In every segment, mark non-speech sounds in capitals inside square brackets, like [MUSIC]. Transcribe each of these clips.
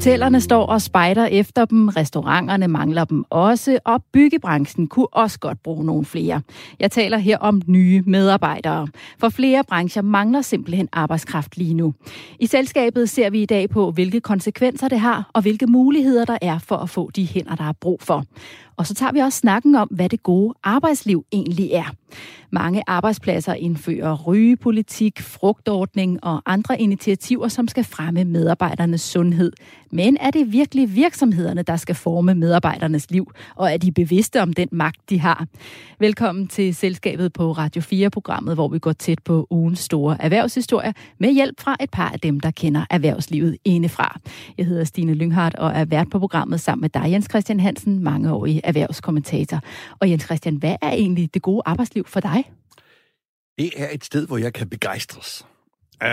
Hotellerne står og spejder efter dem, restauranterne mangler dem også, og byggebranchen kunne også godt bruge nogle flere. Jeg taler her om nye medarbejdere, for flere brancher mangler simpelthen arbejdskraft lige nu. I selskabet ser vi i dag på, hvilke konsekvenser det har, og hvilke muligheder der er for at få de hænder, der er brug for. Og så tager vi også snakken om, hvad det gode arbejdsliv egentlig er. Mange arbejdspladser indfører rygepolitik, frugtordning og andre initiativer, som skal fremme medarbejdernes sundhed. Men er det virkelig virksomhederne, der skal forme medarbejdernes liv, og er de bevidste om den magt, de har? Velkommen til selskabet på Radio 4-programmet, hvor vi går tæt på ugens store erhvervshistorie med hjælp fra et par af dem, der kender erhvervslivet indefra. Jeg hedder Stine Lynghardt og er vært på programmet sammen med dig, Jens Christian Hansen, mangeårig erhvervskommentator. Og Jens Christian, hvad er egentlig det gode arbejdsliv for dig? Det er et sted, hvor jeg kan begejstres. Uh,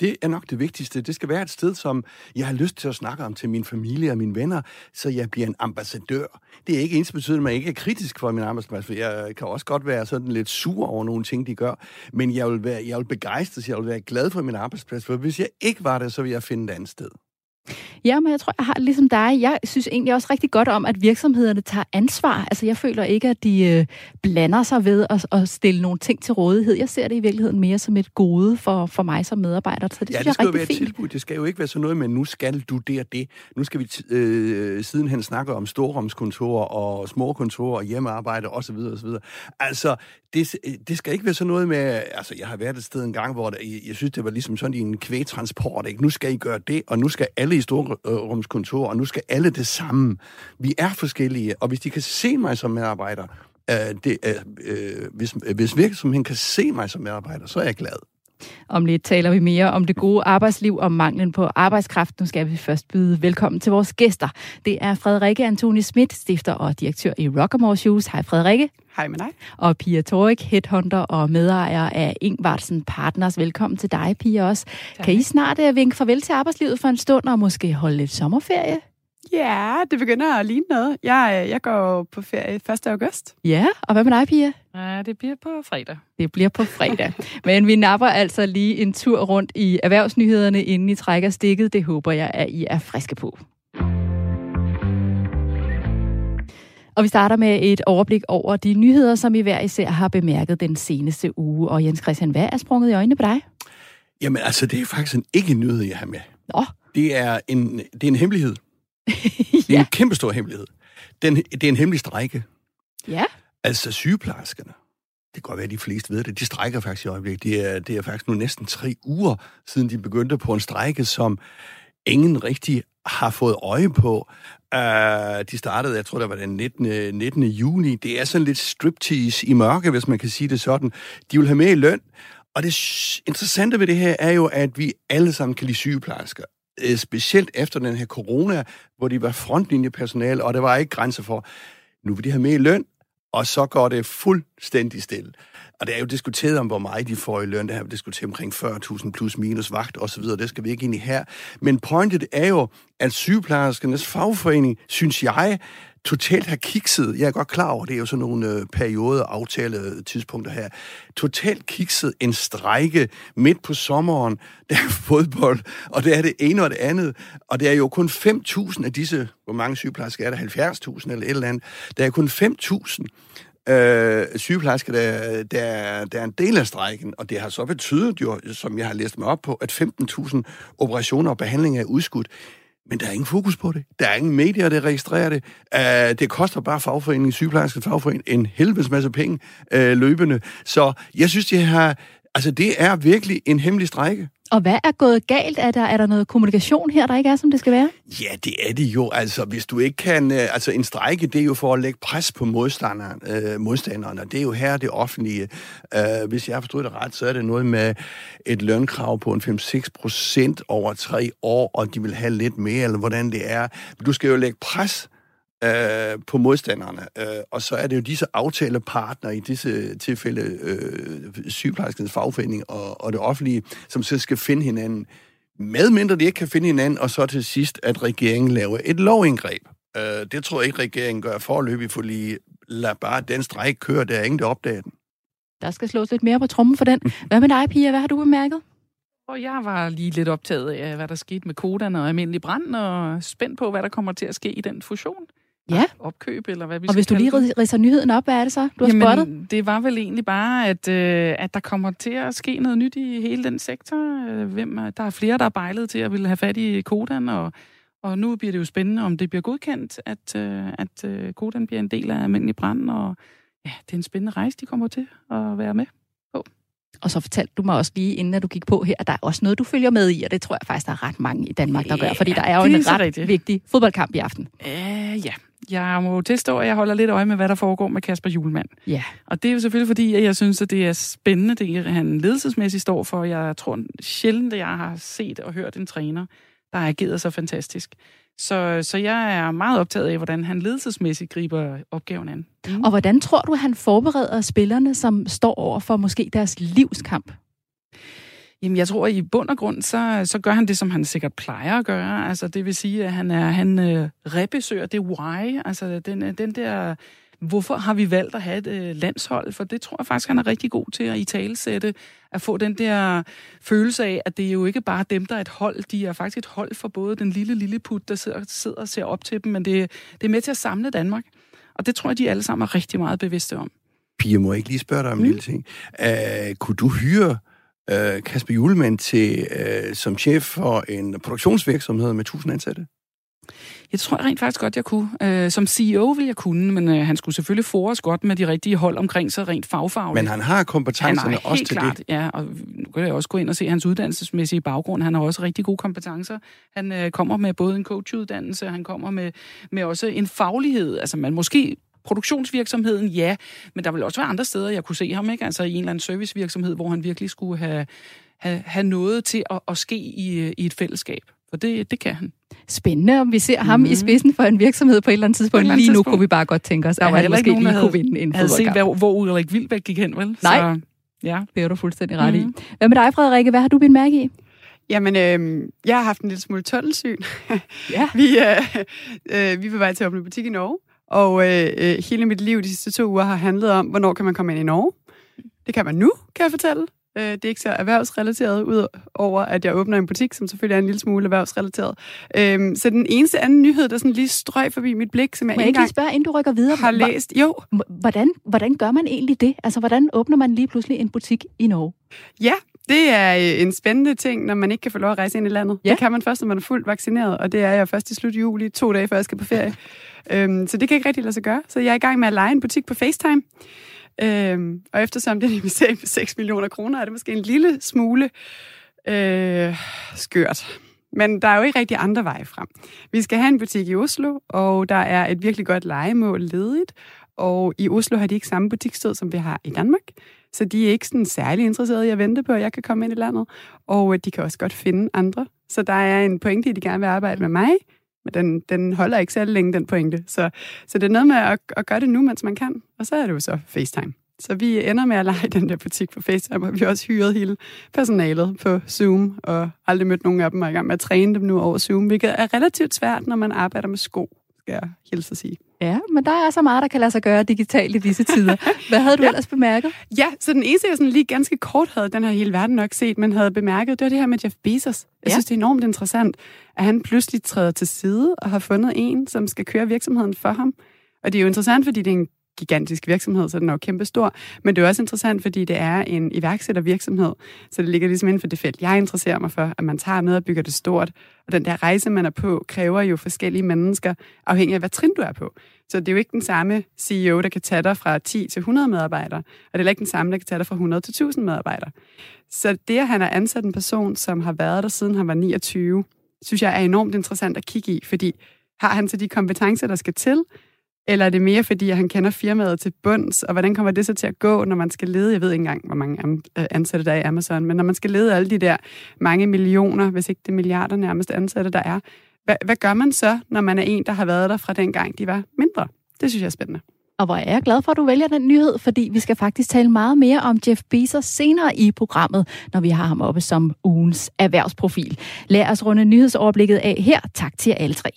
det er nok det vigtigste. Det skal være et sted, som jeg har lyst til at snakke om til min familie og mine venner, så jeg bliver en ambassadør. Det er ikke ens betydende, at man ikke er kritisk for min arbejdsplads, for jeg kan også godt være sådan lidt sur over nogle ting, de gør. Men jeg vil, være, jeg vil begejstres, jeg vil være glad for min arbejdsplads, for hvis jeg ikke var det, så ville jeg finde et andet sted. Ja, men jeg tror, jeg har ligesom dig. Jeg synes egentlig også rigtig godt om, at virksomhederne tager ansvar. Altså, jeg føler ikke, at de øh, blander sig ved at, at stille nogle ting til rådighed. Jeg ser det i virkeligheden mere som et gode for, for mig som medarbejder. Så det ja, synes det skal jeg er jo være rigtig et fint. tilbud. Det skal jo ikke være sådan noget med, nu skal du det og det. Nu skal vi t- øh, sidenhen snakke om storrumskontorer og små kontorer og hjemmearbejde osv. osv. Altså, det, det skal ikke være sådan noget med... Altså, jeg har været et sted en gang, hvor der, jeg, jeg synes, det var ligesom sådan i en kvægtransport. Ikke? Nu skal I gøre det, og nu skal alle i storrumskontorer, og nu skal alle det samme. Vi er forskellige, og hvis de kan se mig som medarbejder, øh, det, øh, øh, hvis, hvis virksomheden kan se mig som medarbejder, så er jeg glad. Om lidt taler vi mere om det gode arbejdsliv og manglen på arbejdskraft. Nu skal vi først byde velkommen til vores gæster. Det er Frederikke Antoni Schmidt, stifter og direktør i Rockamore Shoes. Hej Frederikke. Hej med dig. Og Pia Torik, headhunter og medejer af Ingvartsen Partners. Velkommen til dig, Pia, også. Tak. Kan I snart uh, vinke farvel til arbejdslivet for en stund og måske holde lidt sommerferie? Ja, det begynder at ligne noget. Jeg, jeg går på ferie 1. august. Ja, og hvad med dig, Pia? Ja, det bliver på fredag. Det bliver på fredag. Men vi napper altså lige en tur rundt i erhvervsnyhederne, inden I trækker stikket. Det håber jeg, at I er friske på. Og vi starter med et overblik over de nyheder, som I hver især har bemærket den seneste uge. Og Jens Christian, hvad er sprunget i øjnene på dig? Jamen altså, det er faktisk en ikke en nyhed, jeg har med. Nå. Det er en, det er en hemmelighed. Det [LAUGHS] er ja. en kæmpe stor hemmelighed. Den, det er en hemmelig strejke. Ja. Altså sygeplejerskerne. Det kan godt være, at de fleste ved det. De strækker faktisk i øjeblikket. Det er, det er faktisk nu næsten tre uger, siden de begyndte på en strejke, som ingen rigtig har fået øje på. Uh, de startede, jeg tror, det var den 19. 19. juni. Det er sådan lidt striptease i mørke, hvis man kan sige det sådan. De vil have mere i løn. Og det interessante ved det her er jo, at vi alle sammen kan lide sygeplejersker. Øh, Specielt efter den her corona, hvor de var frontlinjepersonale, og der var ikke grænser for, nu vil de have mere i løn, og så går det fuldstændig stille. Og det er jo diskuteret om, hvor meget de får i løn. Det har vi diskuteret omkring 40.000 plus minus vagt osv. Det skal vi ikke ind i her. Men pointet er jo, at sygeplejerskernes fagforening, synes jeg, totalt har kikset. Jeg er godt klar over, det er jo sådan nogle øh, perioder, aftale tidspunkter her. Totalt kikset en strejke midt på sommeren. [LAUGHS] Der er fodbold, og det er det ene og det andet. Og det er jo kun 5.000 af disse, hvor mange sygeplejersker er der? 70.000 eller et eller andet. Der er kun 5.000 øh, sygeplejersker, der, der, der er en del af strækken, og det har så betydet jo, som jeg har læst mig op på, at 15.000 operationer og behandlinger er udskudt. Men der er ingen fokus på det. Der er ingen medier, der registrerer det. Uh, det koster bare fagforeningen, sygeplejerske fagforening, en helvedes masse penge uh, løbende. Så jeg synes, det her, altså det er virkelig en hemmelig strejke. Og hvad er gået galt? Er der, er der noget kommunikation her, der ikke er, som det skal være? Ja, det er det jo. Altså, hvis du ikke kan... Øh, altså, en strejke, det er jo for at lægge pres på modstanderen, øh, modstanderne. Det er jo her det offentlige. Øh, hvis jeg forstået det ret, så er det noget med et lønkrav på en 5-6 procent over tre år, og de vil have lidt mere, eller hvordan det er. Men du skal jo lægge pres øh, på modstanderne. Øh, og så er det jo disse aftalepartnere, i disse tilfælde øh, sygeplejerskernes fagforening og, og det offentlige, som så skal finde hinanden. Medmindre de ikke kan finde hinanden, og så til sidst, at regeringen laver et lovindgreb. Øh, det tror jeg ikke, regeringen gør forløbig, fordi lad bare den stræk køre, der er ingen, der opdager den. Der skal slås lidt mere på trummen for den. Hvad med dig, Pia? Hvad har du bemærket? Og jeg var lige lidt optaget af, hvad der skete med Kodan og almindelig brand, og spændt på, hvad der kommer til at ske i den fusion. Ja. Opkøb, eller hvad vi Og hvis du lige ridser nyheden op, hvad er det så, du har Jamen, spottet? det var vel egentlig bare, at, øh, at der kommer til at ske noget nyt i hele den sektor. Øh, Hvem, er- der er flere, der er bejlet til at ville have fat i Kodan, og, og nu bliver det jo spændende, om det bliver godkendt, at, øh, at øh, Kodan bliver en del af almindelig brand, og ja, det er en spændende rejse, de kommer til at være med. Og så fortalte du mig også lige, inden at du gik på her, at der er også noget, du følger med i, og det tror jeg faktisk, der er ret mange i Danmark, der gør, fordi der er jo en ret rigtigt. vigtig fodboldkamp i aften. Øh, ja, jeg må tilstå, at jeg holder lidt øje med, hvad der foregår med Kasper Julemand. Ja. Og det er jo selvfølgelig fordi, at jeg synes, at det er spændende, det han ledelsesmæssigt står for. Jeg tror sjældent, at jeg har set og hørt en træner, der har ageret så fantastisk. Så, så jeg er meget optaget af, hvordan han ledelsesmæssigt griber opgaven an. Mm. Og hvordan tror du, han forbereder spillerne, som står over for måske deres livskamp? Jamen, jeg tror, at i bund og grund, så, så gør han det, som han sikkert plejer at gøre. Altså, det vil sige, at han, er, han øh, rebesøger det why, altså den, øh, den der... Hvorfor har vi valgt at have et øh, landshold? For det tror jeg faktisk, han er rigtig god til at i talesætte, at få den der følelse af, at det er jo ikke bare dem, der er et hold. De er faktisk et hold for både den lille lille put, der sidder, sidder og ser op til dem, men det, det er med til at samle Danmark. Og det tror jeg, de alle sammen er rigtig meget bevidste om. Pia, må jeg ikke lige spørge dig om en Mm. lille ting? Uh, kunne du hyre uh, Kasper Julemand til, uh, som chef for en produktionsvirksomhed med 1000 ansatte? Jeg tror rent faktisk godt, jeg kunne. Øh, som CEO vil jeg kunne, men øh, han skulle selvfølgelig fores godt med de rigtige hold omkring sig rent fagfagligt. Men han har han kompetencerne har også helt til klart, det. ja, og nu kan jeg også gå ind og se hans uddannelsesmæssige baggrund. Han har også rigtig gode kompetencer. Han øh, kommer med både en coachuddannelse, han kommer med, med også en faglighed. Altså man måske produktionsvirksomheden, ja, men der vil også være andre steder, jeg kunne se ham, ikke? Altså i en eller anden servicevirksomhed, hvor han virkelig skulle have, have, have noget til at, at ske i, i et fællesskab. For det, det kan han. Spændende, om vi ser ham Mhm. i spidsen for en virksomhed på et eller andet tidspunkt. Lige nu tidspunkt. kunne vi bare godt tænke os, Der at var han måske ikke nogen, lige der kunne havde- vinde en havde set, hvor, hvor Ulrik Vilbæk gik hen, vel? Nej. Så, ja. Det er du fuldstændig ret i. Mhm. Hvad med dig, Frederikke? Hvad har du bidt mærke i? Jamen, øh, jeg har haft en lille smule tunnelsyn. [LAUGHS] Ja. vi, øh, [LAUGHS] øh, vi på vej til at åbne butik i Norge, og øh, øh, hele mit liv de sidste to uger har handlet om, hvornår kan man komme ind i Norge. Det kan man nu, kan jeg fortælle. Øh, det er ikke så erhvervsrelateret, ud over at jeg åbner en butik, som selvfølgelig er en lille smule erhvervsrelateret. Øh, så den eneste anden nyhed, der sådan lige strøg forbi mit blik, som jeg Må jeg ikke engang spørge, inden du rykker videre? har læst. Jo, Hvordan, hvordan gør man egentlig det? Altså, hvordan åbner man lige pludselig en butik i Norge? Ja, det er øh, en spændende ting, når man ikke kan få lov at rejse ind i landet. Ja. Det kan man først, når man er fuldt vaccineret, og det er jeg først i slut juli, to dage før jeg skal på ferie. [LAUGHS] øhm, så det kan ikke rigtig lade sig gøre. Så jeg er i gang med at lege en butik på FaceTime. Øhm, og eftersom det er en investering på 6 millioner kroner, er det måske en lille smule øh, skørt. Men der er jo ikke rigtig andre veje frem. Vi skal have en butik i Oslo, og der er et virkelig godt legemål ledigt. Og i Oslo har de ikke samme butikssted, som vi har i Danmark. Så de er ikke sådan særlig interesserede i at vente på, at jeg kan komme ind i landet. Og øh, de kan også godt finde andre. Så der er en pointe, i, at de gerne vil arbejde med mig, men den, den holder ikke særlig længe, den pointe. Så, så det er noget med at, at gøre det nu, mens man kan. Og så er det jo så FaceTime. Så vi ender med at lege [LAUGHS] den der butik på FaceTime, og vi har også hyret hele personalet på Zoom, og aldrig mødt nogen af dem, og er i gang med at træne dem nu over Zoom, hvilket er relativt svært, når man arbejder med sko, skal jeg hilse at sige. Ja, men der er så meget, der kan lade sig gøre digitalt i disse tider. [LAUGHS] Hvad havde du Ja. ellers bemærket? Ja, så den eneste, jeg sådan lige ganske kort havde, den har hele verden nok set, men havde bemærket, det var det her med Jeff Bezos. Jeg Ja. synes, det er enormt interessant, at han pludselig træder til side og har fundet en, som skal køre virksomheden for ham. Og det er jo interessant, fordi det er en gigantisk virksomhed, så den er jo kæmpestor. Men det er også interessant, fordi det er en iværksættervirksomhed. Så det ligger ligesom inden for det felt, jeg interesserer mig for, at man tager med og bygger det stort. Og den der rejse, man er på, kræver jo forskellige mennesker, afhængig af, hvad trin du er på. Så det er jo ikke den samme CEO, der kan tage dig fra 10 til 100 medarbejdere, og det er heller ikke den samme, der kan tage dig fra 100 til 1000 medarbejdere. Så det, at han har ansat en person, som har været der siden han var 29, synes jeg er enormt interessant at kigge i, fordi har han så de kompetencer, der skal til, eller er det mere, fordi han kender firmaet til bunds, og hvordan kommer det så til at gå, når man skal lede, jeg ved ikke engang, hvor mange øh, ansatte der er i Amazon, men når man skal lede alle de der mange millioner, hvis ikke det er milliarder nærmest ansatte, der er, hvad, hvad gør man så, når man er en, der har været der fra den gang, de var mindre? Det synes jeg er spændende. Og hvor er jeg glad for, at du vælger den nyhed, fordi vi skal faktisk tale meget mere om Jeff Bezos senere i programmet, når vi har ham oppe som ugens erhvervsprofil. Lad os runde nyhedsoverblikket af her. Tak til jer alle tre.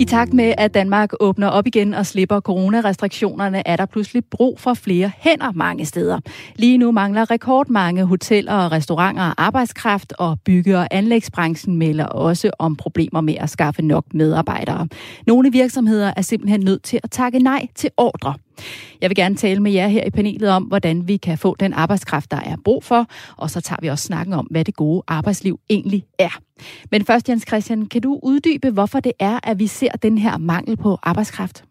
I takt med, at Danmark åbner op igen og slipper coronarestriktionerne, er der pludselig brug for flere hænder mange steder. Lige nu mangler rekordmange hoteller og restauranter arbejdskraft, og bygge- og anlægsbranchen melder også om problemer med at skaffe nok medarbejdere. Nogle virksomheder er simpelthen nødt til at takke nej til ordre. Jeg vil gerne tale med jer her i panelet om, hvordan vi kan få den arbejdskraft, der er brug for, og så tager vi også snakken om, hvad det gode arbejdsliv egentlig er. Men først, Jens Christian, kan du uddybe, hvorfor det er, at vi ser den her mangel på arbejdskraft?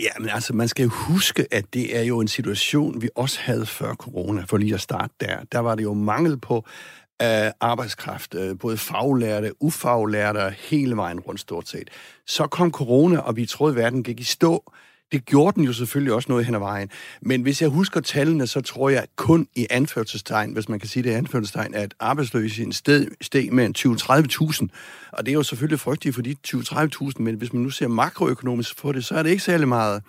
Ja, men altså, man skal huske, at det er jo en situation, vi også havde før corona, for lige at starte der. Der var det jo mangel på øh, arbejdskraft, øh, både faglærte, ufaglærte, hele vejen rundt stort set. Så kom corona, og vi troede, at verden gik i stå. Det gjorde den jo selvfølgelig også noget hen ad vejen. Men hvis jeg husker tallene, så tror jeg kun i anførselstegn, hvis man kan sige det i anførselstegn, at arbejdsløsheden steg, steg med 20-30.000. Og det er jo selvfølgelig frygteligt for de 20-30.000, men hvis man nu ser makroøkonomisk på det, så er det ikke særlig meget.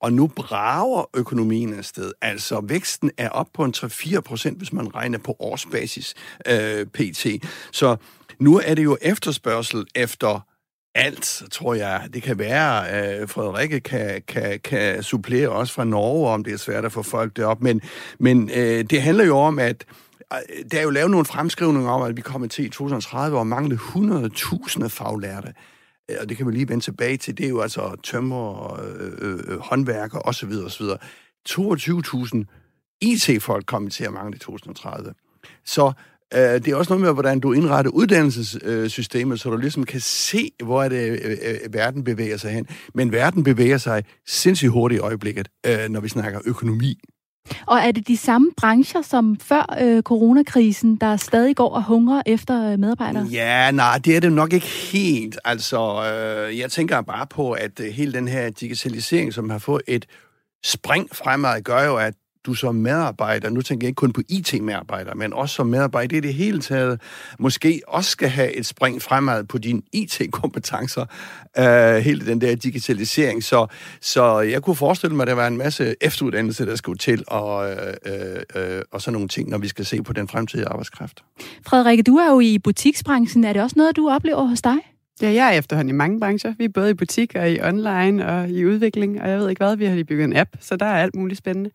Og nu brager økonomien afsted. Altså væksten er op på en 3-4 procent, hvis man regner på årsbasis øh, pt. Så nu er det jo efterspørgsel efter alt, tror jeg. Det kan være, at Frederikke kan, kan, kan supplere også fra Norge, om det er svært at få folk derop. Men, men øh, det handler jo om, at øh, der er jo lavet nogle fremskrivninger om, at vi kommer til i 2030 og mangle 100.000 faglærte. Øh, og det kan vi lige vende tilbage til. Det er jo altså tømmer, øh, øh, håndværker osv. osv. 22.000 IT-folk kommer til at mangle i 2030. Så Øh, det er også noget med, hvordan du indretter uddannelsessystemet, så du ligesom kan se, hvor er det, øh, øh, verden bevæger sig hen. Men verden bevæger sig sindssygt hurtigt i øjeblikket, når vi snakker økonomi. Og er det de samme brancher som før øh, coronakrisen, der stadig går og hungrer efter medarbejdere? Ja, nej, det er det nok ikke helt. Altså, øh, jeg tænker bare på, at hele den her digitalisering, som har fået et spring fremad, gør jo, at du som medarbejder, nu tænker jeg ikke kun på IT-medarbejder, men også som medarbejder i det hele taget, måske også skal have et spring fremad på dine IT-kompetencer, øh, hele den der digitalisering. Så, så jeg kunne forestille mig, at der var en masse efteruddannelse, der skulle til, og, øh, øh, og sådan nogle ting, når vi skal se på den fremtidige arbejdskraft. Frederikke, du er jo i butiksbranchen. Er det også noget, du oplever hos dig? Ja, jeg er efterhånden i mange brancher. Vi er både i butik og i online og i udvikling, og jeg ved ikke hvad, vi har lige bygget en app, så der er alt muligt spændende.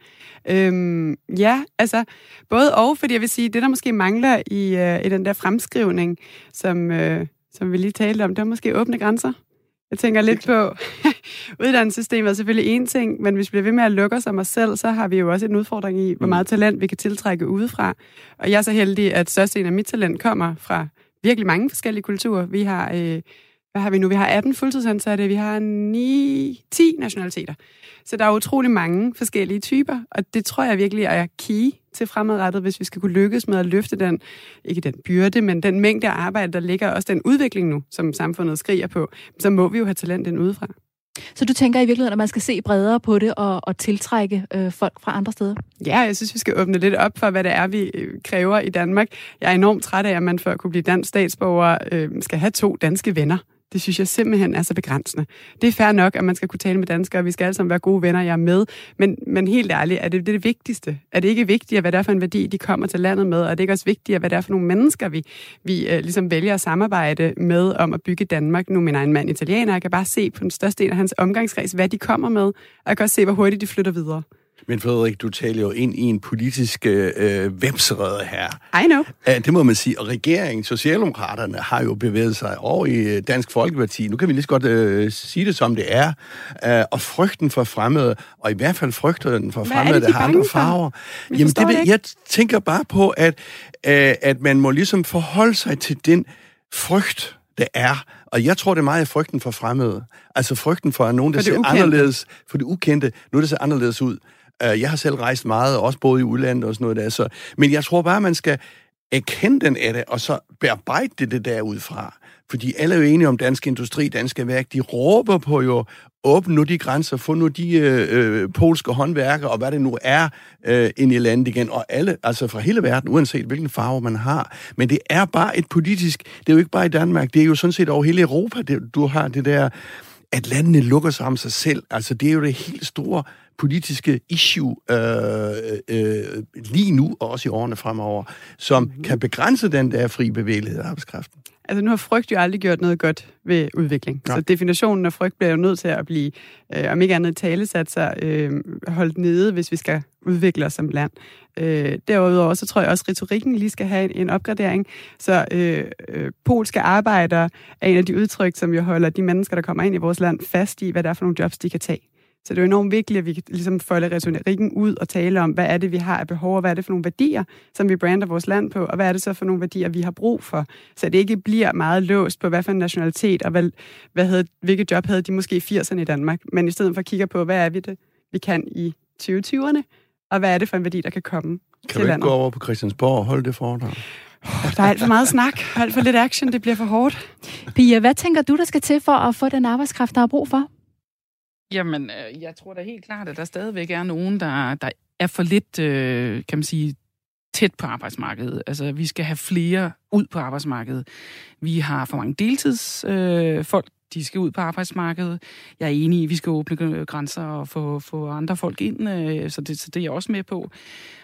Øhm, ja, altså både og, fordi jeg vil sige, det der måske mangler i, øh, i den der fremskrivning, som, øh, som vi lige talte om, det er måske åbne grænser. Jeg tænker lidt på, [LAUGHS] uddannelsessystemet er selvfølgelig en ting, men hvis vi bliver ved med at lukke os om os selv, så har vi jo også en udfordring i, hvor mm. meget talent vi kan tiltrække udefra. Og jeg er så heldig, at størstedelen af mit talent kommer fra virkelig mange forskellige kulturer. Vi har, øh, hvad har vi nu? Vi har 18 fuldtidsansatte, vi har 9, 10 nationaliteter. Så der er utrolig mange forskellige typer, og det tror jeg virkelig er key til fremadrettet, hvis vi skal kunne lykkes med at løfte den, ikke den byrde, men den mængde arbejde, der ligger, også den udvikling nu, som samfundet skriger på, så må vi jo have talent ind udefra. Så du tænker i virkeligheden, at man skal se bredere på det og, og tiltrække øh, folk fra andre steder? Ja, jeg synes, vi skal åbne lidt op for, hvad det er, vi øh, kræver i Danmark. Jeg er enormt træt af, at man for at kunne blive dansk statsborger øh, skal have to danske venner. Det synes jeg simpelthen er så begrænsende. Det er fair nok, at man skal kunne tale med danskere, og vi skal alle sammen være gode venner, jeg er med. Men, men helt ærligt, er det, det er det vigtigste? Er det ikke vigtigt, hvad det er for en værdi, de kommer til landet med? Og er det ikke også vigtigt, hvad det er for nogle mennesker, vi, vi uh, ligesom vælger at samarbejde med om at bygge Danmark? Nu min egen mand italiener, jeg kan bare se på den største del af hans omgangskreds, hvad de kommer med, og jeg kan også se, hvor hurtigt de flytter videre. Men Frederik, du taler jo ind i en politisk øh, vepsrede her. I know. Æ, det må man sige. Og regeringen, Socialdemokraterne, har jo bevæget sig over i øh, Dansk Folkeparti. Nu kan vi lige så godt øh, sige det, som det er. Æ, og frygten for fremmede, og i hvert fald frygten for fremmede, der har andre farver. Jamen, det, det jeg tænker bare på, at, øh, at man må ligesom forholde sig til den frygt, det er. Og jeg tror, det er meget frygten for fremmede. Altså frygten for nogen, der ser ukendte. anderledes, for det ukendte. Nu det ser anderledes ud. Øh, jeg har selv rejst meget, også både i udlandet og sådan noget der. Så, men jeg tror bare, man skal erkende den af det, og så bearbejde det, det derudfra. Fordi alle er jo enige om dansk industri, danske værk. De råber på jo, åbne nu de grænser, få nu de øh, øh, polske håndværkere, og hvad det nu er, øh, ind i landet igen. Og alle, altså fra hele verden, uanset hvilken farve man har. Men det er bare et politisk, det er jo ikke bare i Danmark, det er jo sådan set over hele Europa, det, du har det der, at landene lukker sig om sig selv. Altså det er jo det helt store politiske issue øh, øh, lige nu, og også i årene fremover, som mm-hmm. kan begrænse den der fri bevægelighed af arbejdskraften. Altså nu har frygt jo aldrig gjort noget godt ved udvikling. Ja. Så definitionen af frygt bliver jo nødt til at blive, øh, om ikke andet talesat sig, øh, holdt nede, hvis vi skal udvikle os som land. Øh, derudover så tror jeg også, at retorikken lige skal have en, en opgradering. Så øh, øh, polske arbejdere er en af de udtryk, som jo holder de mennesker, der kommer ind i vores land, fast i, hvad det er for nogle jobs, de kan tage. Så det er jo enormt vigtigt, at vi ligesom folde retorikken ud og tale om, hvad er det, vi har af behov, og hvad er det for nogle værdier, som vi brander vores land på, og hvad er det så for nogle værdier, vi har brug for. Så det ikke bliver meget låst på, hvad for en nationalitet, og hvad, hvad havde, hvilket job havde de måske i 80'erne i Danmark, men i stedet for at kigge på, hvad er vi det, vi kan i 2020'erne, og hvad er det for en værdi, der kan komme Kan du ikke landet. gå over på Christiansborg og holde det foredrag? Der er alt for meget snak, alt for lidt action, det bliver for hårdt. Pia, hvad tænker du, der skal til for at få den arbejdskraft, der er brug for? Jamen, øh, jeg tror da helt klart, at der stadigvæk er nogen, der, der er for lidt, øh, kan man sige, tæt på arbejdsmarkedet. Altså, vi skal have flere ud på arbejdsmarkedet. Vi har for mange deltidsfolk, øh, folk, de skal ud på arbejdsmarkedet. Jeg er enig i, at vi skal åbne grænser og få, få andre folk ind, øh, så, det, så det er jeg også med på.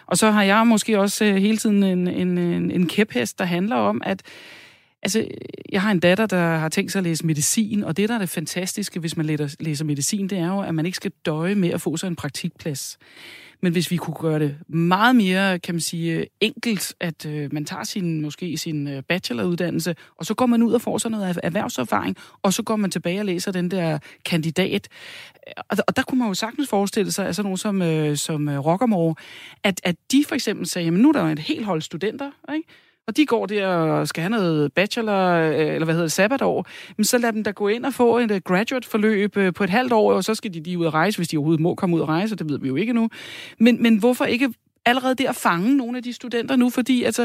Og så har jeg måske også øh, hele tiden en, en, en, en kæphest, der handler om, at Altså, jeg har en datter, der har tænkt sig at læse medicin, og det, der er det fantastiske, hvis man læser medicin, det er jo, at man ikke skal døje med at få sig en praktikplads. Men hvis vi kunne gøre det meget mere, kan man sige, enkelt, at øh, man tager sin, måske sin øh, bacheloruddannelse, og så går man ud og får sig noget erhvervserfaring, og så går man tilbage og læser den der kandidat. Og, og der kunne man jo sagtens forestille sig, altså nogen som, øh, som øh, Rockermore, at, at de for eksempel sagde, jamen nu er der jo et helt hold studenter, ikke? Og de går der og skal have noget bachelor, øh, eller hvad hedder det, sabbatår, men så lad dem da gå ind og få et øh, graduate-forløb øh, på et halvt år, og så skal de lige ud og rejse, hvis de overhovedet må komme ud og rejse, det ved vi jo ikke nu. Men, men hvorfor ikke allerede der fange nogle af de studenter nu, fordi altså,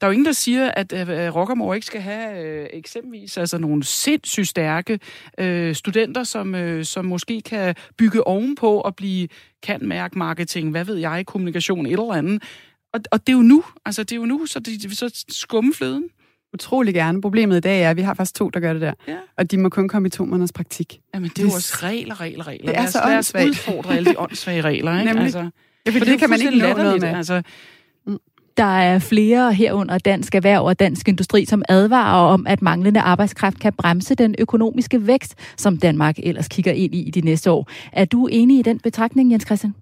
der er jo ingen, der siger, at øh, Rockamore ikke skal have øh, eksempelvis altså, nogle sindssygt stærke øh, studenter, som, øh, som måske kan bygge ovenpå og blive kan mærke marketing, hvad ved jeg, kommunikation, et eller andet. Og, og det er jo nu, altså det er jo nu, så, det, så skumme fløden. Utrolig gerne. Problemet i dag er, at vi har faktisk to, der gør det der. Ja. Og de må kun komme i to måneders praktik. Jamen, det er jo også regler, regler, regler. Det er lad os, så lad os udfordre alle de åndssvage regler, ikke? Nemlig. Altså, Ja, for det, det kan man ikke nå noget med. Altså, Der er flere herunder Dansk Erhverv og Dansk Industri, som advarer om, at manglende arbejdskraft kan bremse den økonomiske vækst, som Danmark ellers kigger ind i de næste år. Er du enig i den betragtning, Jens Christian?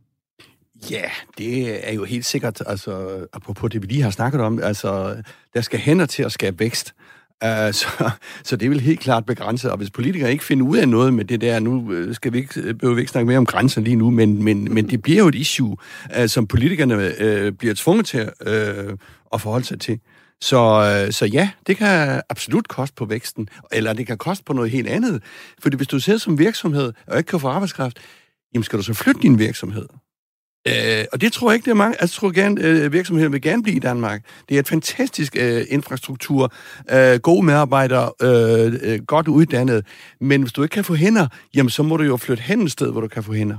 Ja, det er jo helt sikkert, altså apropos det, vi lige har snakket om, altså der skal hænder til at skabe vækst. Uh, så, så det vil helt klart begrænse, og hvis politikere ikke finder ud af noget med det der, nu øh, skal vi ikke, øh, behøver vi ikke snakke mere om grænser lige nu, men, men, men det bliver jo et issue, uh, som politikerne uh, bliver tvunget til uh, at forholde sig til. Så, uh, så ja, det kan absolut koste på væksten, eller det kan koste på noget helt andet. Fordi hvis du sidder som virksomhed og ikke kan få arbejdskraft, jamen skal du så flytte din virksomhed? Øh, og det tror jeg ikke, det er mange. Altså, jeg tror gerne, øh, virksomheden vil gerne blive i Danmark. Det er et fantastisk øh, infrastruktur, øh, gode medarbejdere, øh, øh, godt uddannet. Men hvis du ikke kan få hænder, jamen så må du jo flytte hen et sted, hvor du kan få hænder.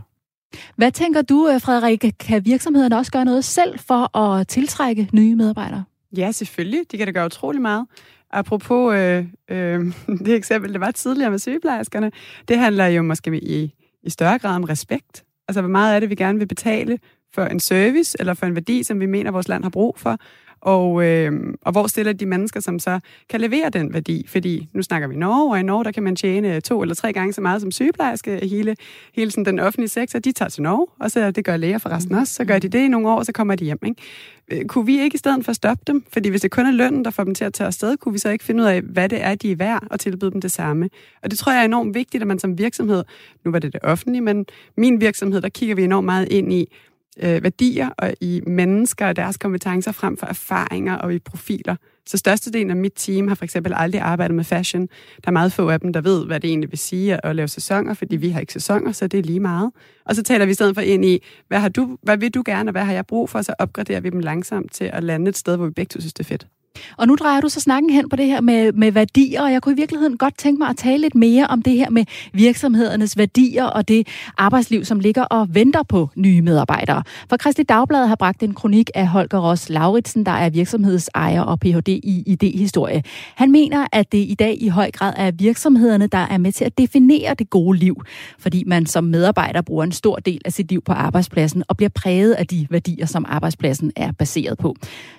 Hvad tænker du, øh, Frederik? Kan virksomhederne også gøre noget selv for at tiltrække nye medarbejdere? Ja, selvfølgelig. De kan da gøre utrolig meget. Apropos øh, øh, [LAUGHS] det eksempel, der var tidligere med sygeplejerskerne, det handler jo måske i, i større grad om respekt. Altså, hvor meget er det, vi gerne vil betale for en service eller for en værdi, som vi mener, vores land har brug for, og, øh, og hvor stiller de mennesker, som så kan levere den værdi? Fordi nu snakker vi Norge, og i Norge der kan man tjene to eller tre gange så meget som sygeplejerske. Hele, hele sådan, den offentlige sektor, de tager til Norge, og så det gør læger forresten også. Så gør de det i nogle år, og så kommer de hjem. Ikke? Øh, kunne vi ikke i stedet for stoppe dem? Fordi hvis det kun er lønnen, der får dem til at tage afsted, kunne vi så ikke finde ud af, hvad det er, de er værd, og tilbyde dem det samme. Og det tror jeg er enormt vigtigt, at man som virksomhed, nu var det det offentlige, men min virksomhed, der kigger vi enormt meget ind i, øh, værdier og i mennesker og deres kompetencer frem for erfaringer og i profiler. Så størstedelen af mit team har for eksempel aldrig arbejdet med fashion. Der er meget få af dem, der ved, hvad det egentlig vil sige at lave sæsoner, fordi vi har ikke sæsoner, så det er lige meget. Og så taler vi i stedet for ind i, hvad, har du, hvad vil du gerne, og hvad har jeg brug for, så opgraderer vi dem langsomt til at lande et sted, hvor vi begge to synes, det er fedt. Og nu drejer du så snakken hen på det her med, med værdier, og jeg kunne i virkeligheden godt tænke mig at tale lidt mere om det her med virksomhedernes værdier og det arbejdsliv, som ligger og venter på nye medarbejdere. For Kristelig Dagblad har bragt en kronik af Holger Ross Lauritsen, der er virksomhedsejer og Ph.D. i idéhistorie. Han mener, at det i dag i høj grad er virksomhederne, der er med til at definere det gode liv, fordi man som medarbejder bruger en stor del af sit liv på arbejdspladsen og bliver præget af de værdier, som arbejdspladsen er baseret på.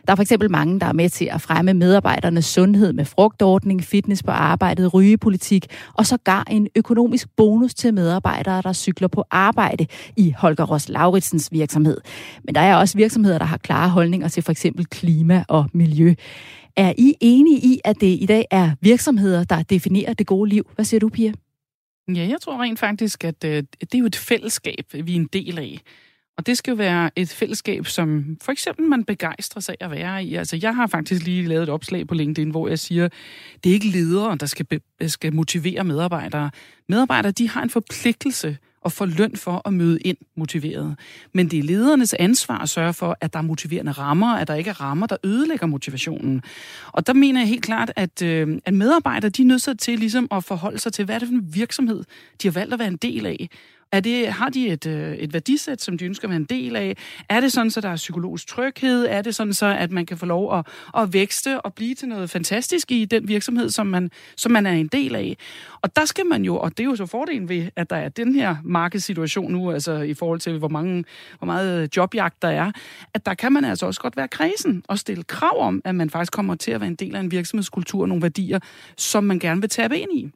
Der er for eksempel mange, der er med til at at fremme medarbejdernes sundhed med frugtordning, fitness på arbejdet, rygepolitik og sågar en økonomisk bonus til medarbejdere, der cykler på arbejde i Holger Ross Lauritsens virksomhed. Men der er også virksomheder, der har klare holdninger til for eksempel klima og miljø. Er I enige i, at det i dag er virksomheder, der definerer det gode liv? Hvad siger du, Pia? Ja, jeg tror rent faktisk, at øh, det er jo et fællesskab, vi er en del af. Og det skal jo være et fællesskab, som for eksempel man begejstrer sig at være i. Altså, jeg har faktisk lige lavet et opslag på LinkedIn, hvor jeg siger, det er ikke ledere, der skal, be- skal motivere medarbejdere. Medarbejdere, de har en forpligtelse og får løn for at møde ind motiveret. Men det er ledernes ansvar at sørge for, at der er motiverende rammer, at der ikke er rammer, der ødelægger motivationen. Og der mener jeg helt klart, at, øh, at medarbejdere de er nødt til ligesom at forholde sig til, hvad er det for en virksomhed, de har valgt at være en del af. Er det, har de et, øh, et værdisæt, som de ønsker at være en del af? Er det sådan, så der er psykologisk tryghed? Er det sådan, så at man kan få lov at, at vækste og blive til noget fantastisk i den virksomhed, som man, som man er en del af? Og der skal man jo, og det er jo så fordelen ved, at der er den her markedssituation nu, altså i forhold til, hvor, mange, hvor meget jobjagt der er, at der kan man altså også godt være kredsen og stille krav om, at man faktisk kommer til at være en del af en virksomhedskultur og nogle værdier, som man gerne vil tabe ind i.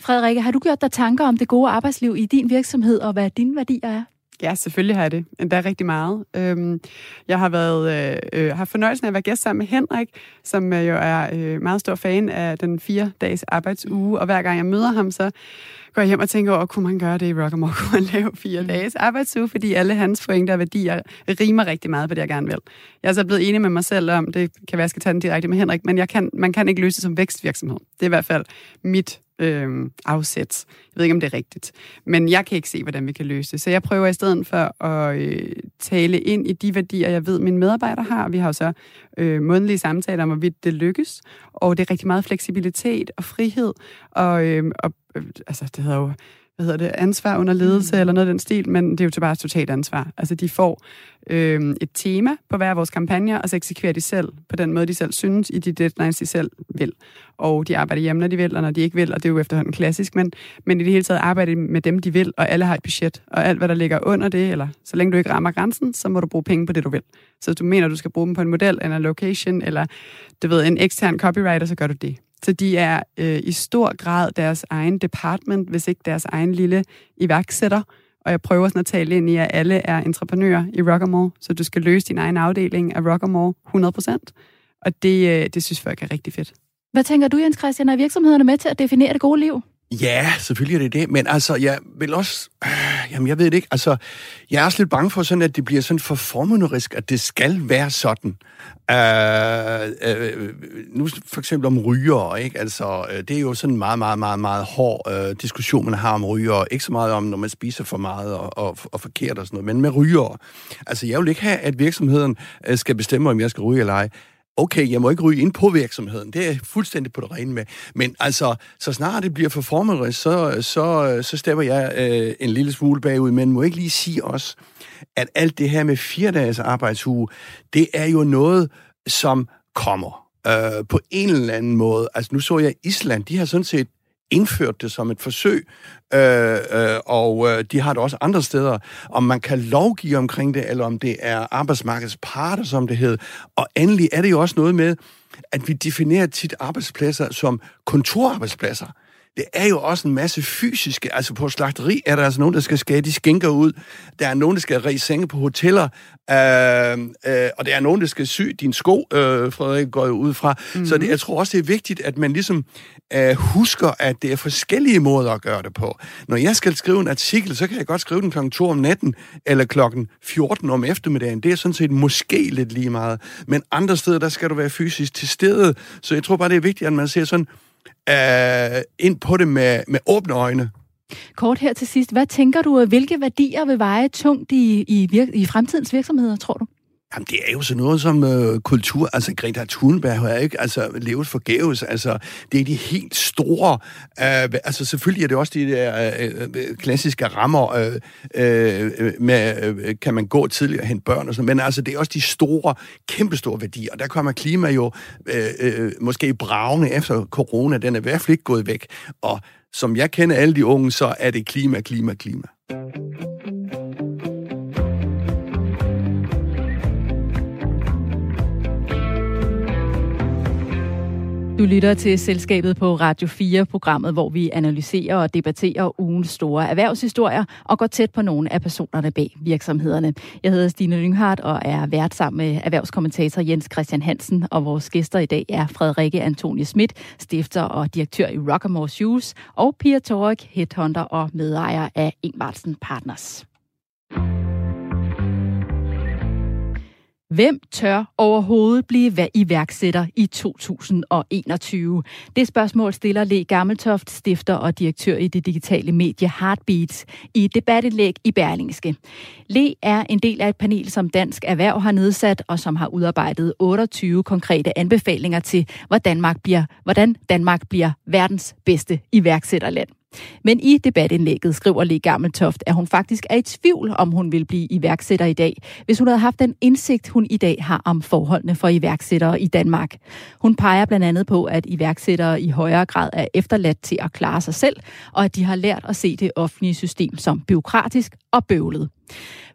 Frederikke, har du gjort dig tanker om det gode arbejdsliv i din virksomhed, og hvad dine værdier er? Ja, selvfølgelig har jeg det. Endda rigtig meget. Øhm, jeg har været øh, øh har fornøjelsen af at være gæst sammen med Henrik, som øh, jo er øh, meget stor fan af den fire dages arbejdsuge, og hver gang jeg møder ham, så går jeg hjem og tænker over, kunne man gøre det i Rockamore? [LAUGHS] Kunne man lave fire mm. dages arbejdsuge? Fordi alle hans pointer og værdier rimer rigtig meget på det, jeg gerne vil. Jeg er så blevet enig med mig selv om, det kan være, jeg skal tage den direkte med Henrik, men jeg kan, man kan ikke løse det som vækstvirksomhed. Det er i hvert fald mit øh, afsæt. Jeg ved ikke, om det er rigtigt. Men jeg kan ikke se, hvordan vi kan løse det. Så jeg prøver i stedet for at øh, tale ind i de værdier, jeg ved, mine medarbejdere har. Vi har jo så øh, mundtlige samtaler om, hvorvidt det lykkes. Og det er rigtig meget fleksibilitet og frihed. Og, øh, og øh, altså, det hedder jo hvad hedder det, ansvar under ledelse mm. eller noget af den stil, men det er jo til bare totalt ansvar. Altså, de får øh, et tema på hver af vores kampagner, og så eksekverer de selv på den måde, de selv synes, i de deadlines, de selv vil. Og de arbejder hjemme, når de vil, og når de ikke vil, og det er jo efterhånden klassisk, men, men i det hele taget arbejder med dem, de vil, og alle har et budget. Og alt, hvad der ligger under det, eller så længe du ikke rammer grænsen, så må du bruge penge på det, du vil. Så hvis du mener, du skal bruge dem på en model, eller en location, eller du ved, en ekstern copywriter, så gør du det. Så de er øh, i stor grad deres egen department, hvis ikke deres egen lille iværksætter. Og jeg prøver sådan at tale ind i, at alle er entreprenører i Rockamore, så du skal løse din egen afdeling af Rockamore 100%. Og det, øh, det synes folk er rigtig fedt. Hvad tænker du, Jens Christian? Er virksomhederne med til at definere det gode liv? Ja, selvfølgelig er det det, men altså, jeg vil også, øh, jamen jeg ved det ikke, altså, jeg er også lidt bange for sådan, at det bliver sådan for formunderisk, at det skal være sådan. Øh, øh, nu for eksempel om ryger, ikke? Altså, øh, det er jo sådan en meget, meget, meget, meget hård øh, diskussion, man har om ryger. Ikke så meget om, når man spiser for meget og, og, og forkert og sådan noget, men med ryger. Altså, jeg vil ikke have, at virksomheden øh, skal bestemme, om jeg skal ryge eller ej okay, jeg må ikke ryge ind på virksomheden. Det er jeg fuldstændig på det rene med. Men altså, så snart det bliver for formerisk, så, så, så stemmer jeg øh, en lille smule bagud. Men må ikke lige sige også, at alt det her med fire dages arbejdsuge, det er jo noget, som kommer øh, på en eller anden måde. Altså, nu så jeg Island, de har sådan set indført det som et forsøg, øh, øh, og øh, de har det også andre steder, om man kan lovgive omkring det, eller om det er arbejdsmarkedets parter, som det hedder. Og endelig er det jo også noget med, at vi definerer tit arbejdspladser som kontorarbejdspladser det er jo også en masse fysiske, altså på slagteri er der altså nogen, der skal skære de skænker ud, der er nogen, der skal ræse senge på hoteller, øh, øh, og der er nogen, der skal sy din sko, øh, Frederik går jo ud fra. Mm-hmm. Så det, jeg tror også, det er vigtigt, at man ligesom øh, husker, at det er forskellige måder at gøre det på. Når jeg skal skrive en artikel, så kan jeg godt skrive den klokken 2 om natten, eller klokken 14 om eftermiddagen. Det er sådan set måske lidt lige meget. Men andre steder, der skal du være fysisk til stede. Så jeg tror bare, det er vigtigt, at man ser sådan, øh, ind på det med, med åbne øjne. Kort her til sidst. Hvad tænker du, hvilke værdier vil veje tungt i, i, i fremtidens virksomheder, tror du? Jamen, det er jo sådan noget som øh, kultur. Altså, Greta Thunberg har ikke altså, levet forgæves. Altså, det er de helt store... Øh, altså, selvfølgelig er det også de der øh, øh, klassiske rammer øh, øh, med, øh, kan man gå tidligere og hente børn og sådan Men altså, det er også de store, kæmpestore værdier. Og der kommer klima jo øh, øh, måske bravende efter corona. Den er i hvert fald ikke gået væk. Og som jeg kender alle de unge, så er det klima, klima, klima. Du lytter til Selskabet på Radio 4, programmet, hvor vi analyserer og debatterer ugens store erhvervshistorier og går tæt på nogle af personerne bag virksomhederne. Jeg hedder Stine Lynghardt og er vært sammen med erhvervskommentator Jens Christian Hansen, og vores gæster i dag er Frederikke Antonie Schmidt, stifter og direktør i Rockamore Shoes, og Pia Torik, headhunter og medejer af Ingvartsen Partners. Hvem tør overhovedet blive iværksætter i 2021? Det spørgsmål stiller Le Gammeltoft, stifter og direktør i det digitale medie Heartbeats, i et debatindlæg i Berlingske. Le er en del af et panel, som Dansk Erhverv har nedsat, og som har udarbejdet 28 konkrete anbefalinger til, hvordan Danmark bliver, hvordan Danmark bliver verdens bedste iværksætterland. Men i debatindlægget skriver Le Gammeltoft, at hun faktisk er i tvivl, om hun vil blive iværksætter i dag, hvis hun havde haft den indsigt, hun i dag har om forholdene for iværksættere i Danmark. Hun peger blandt andet på, at iværksættere i højere grad er efterladt til at klare sig selv, og at de har lært at se det offentlige system som byråkratisk og bøvlet.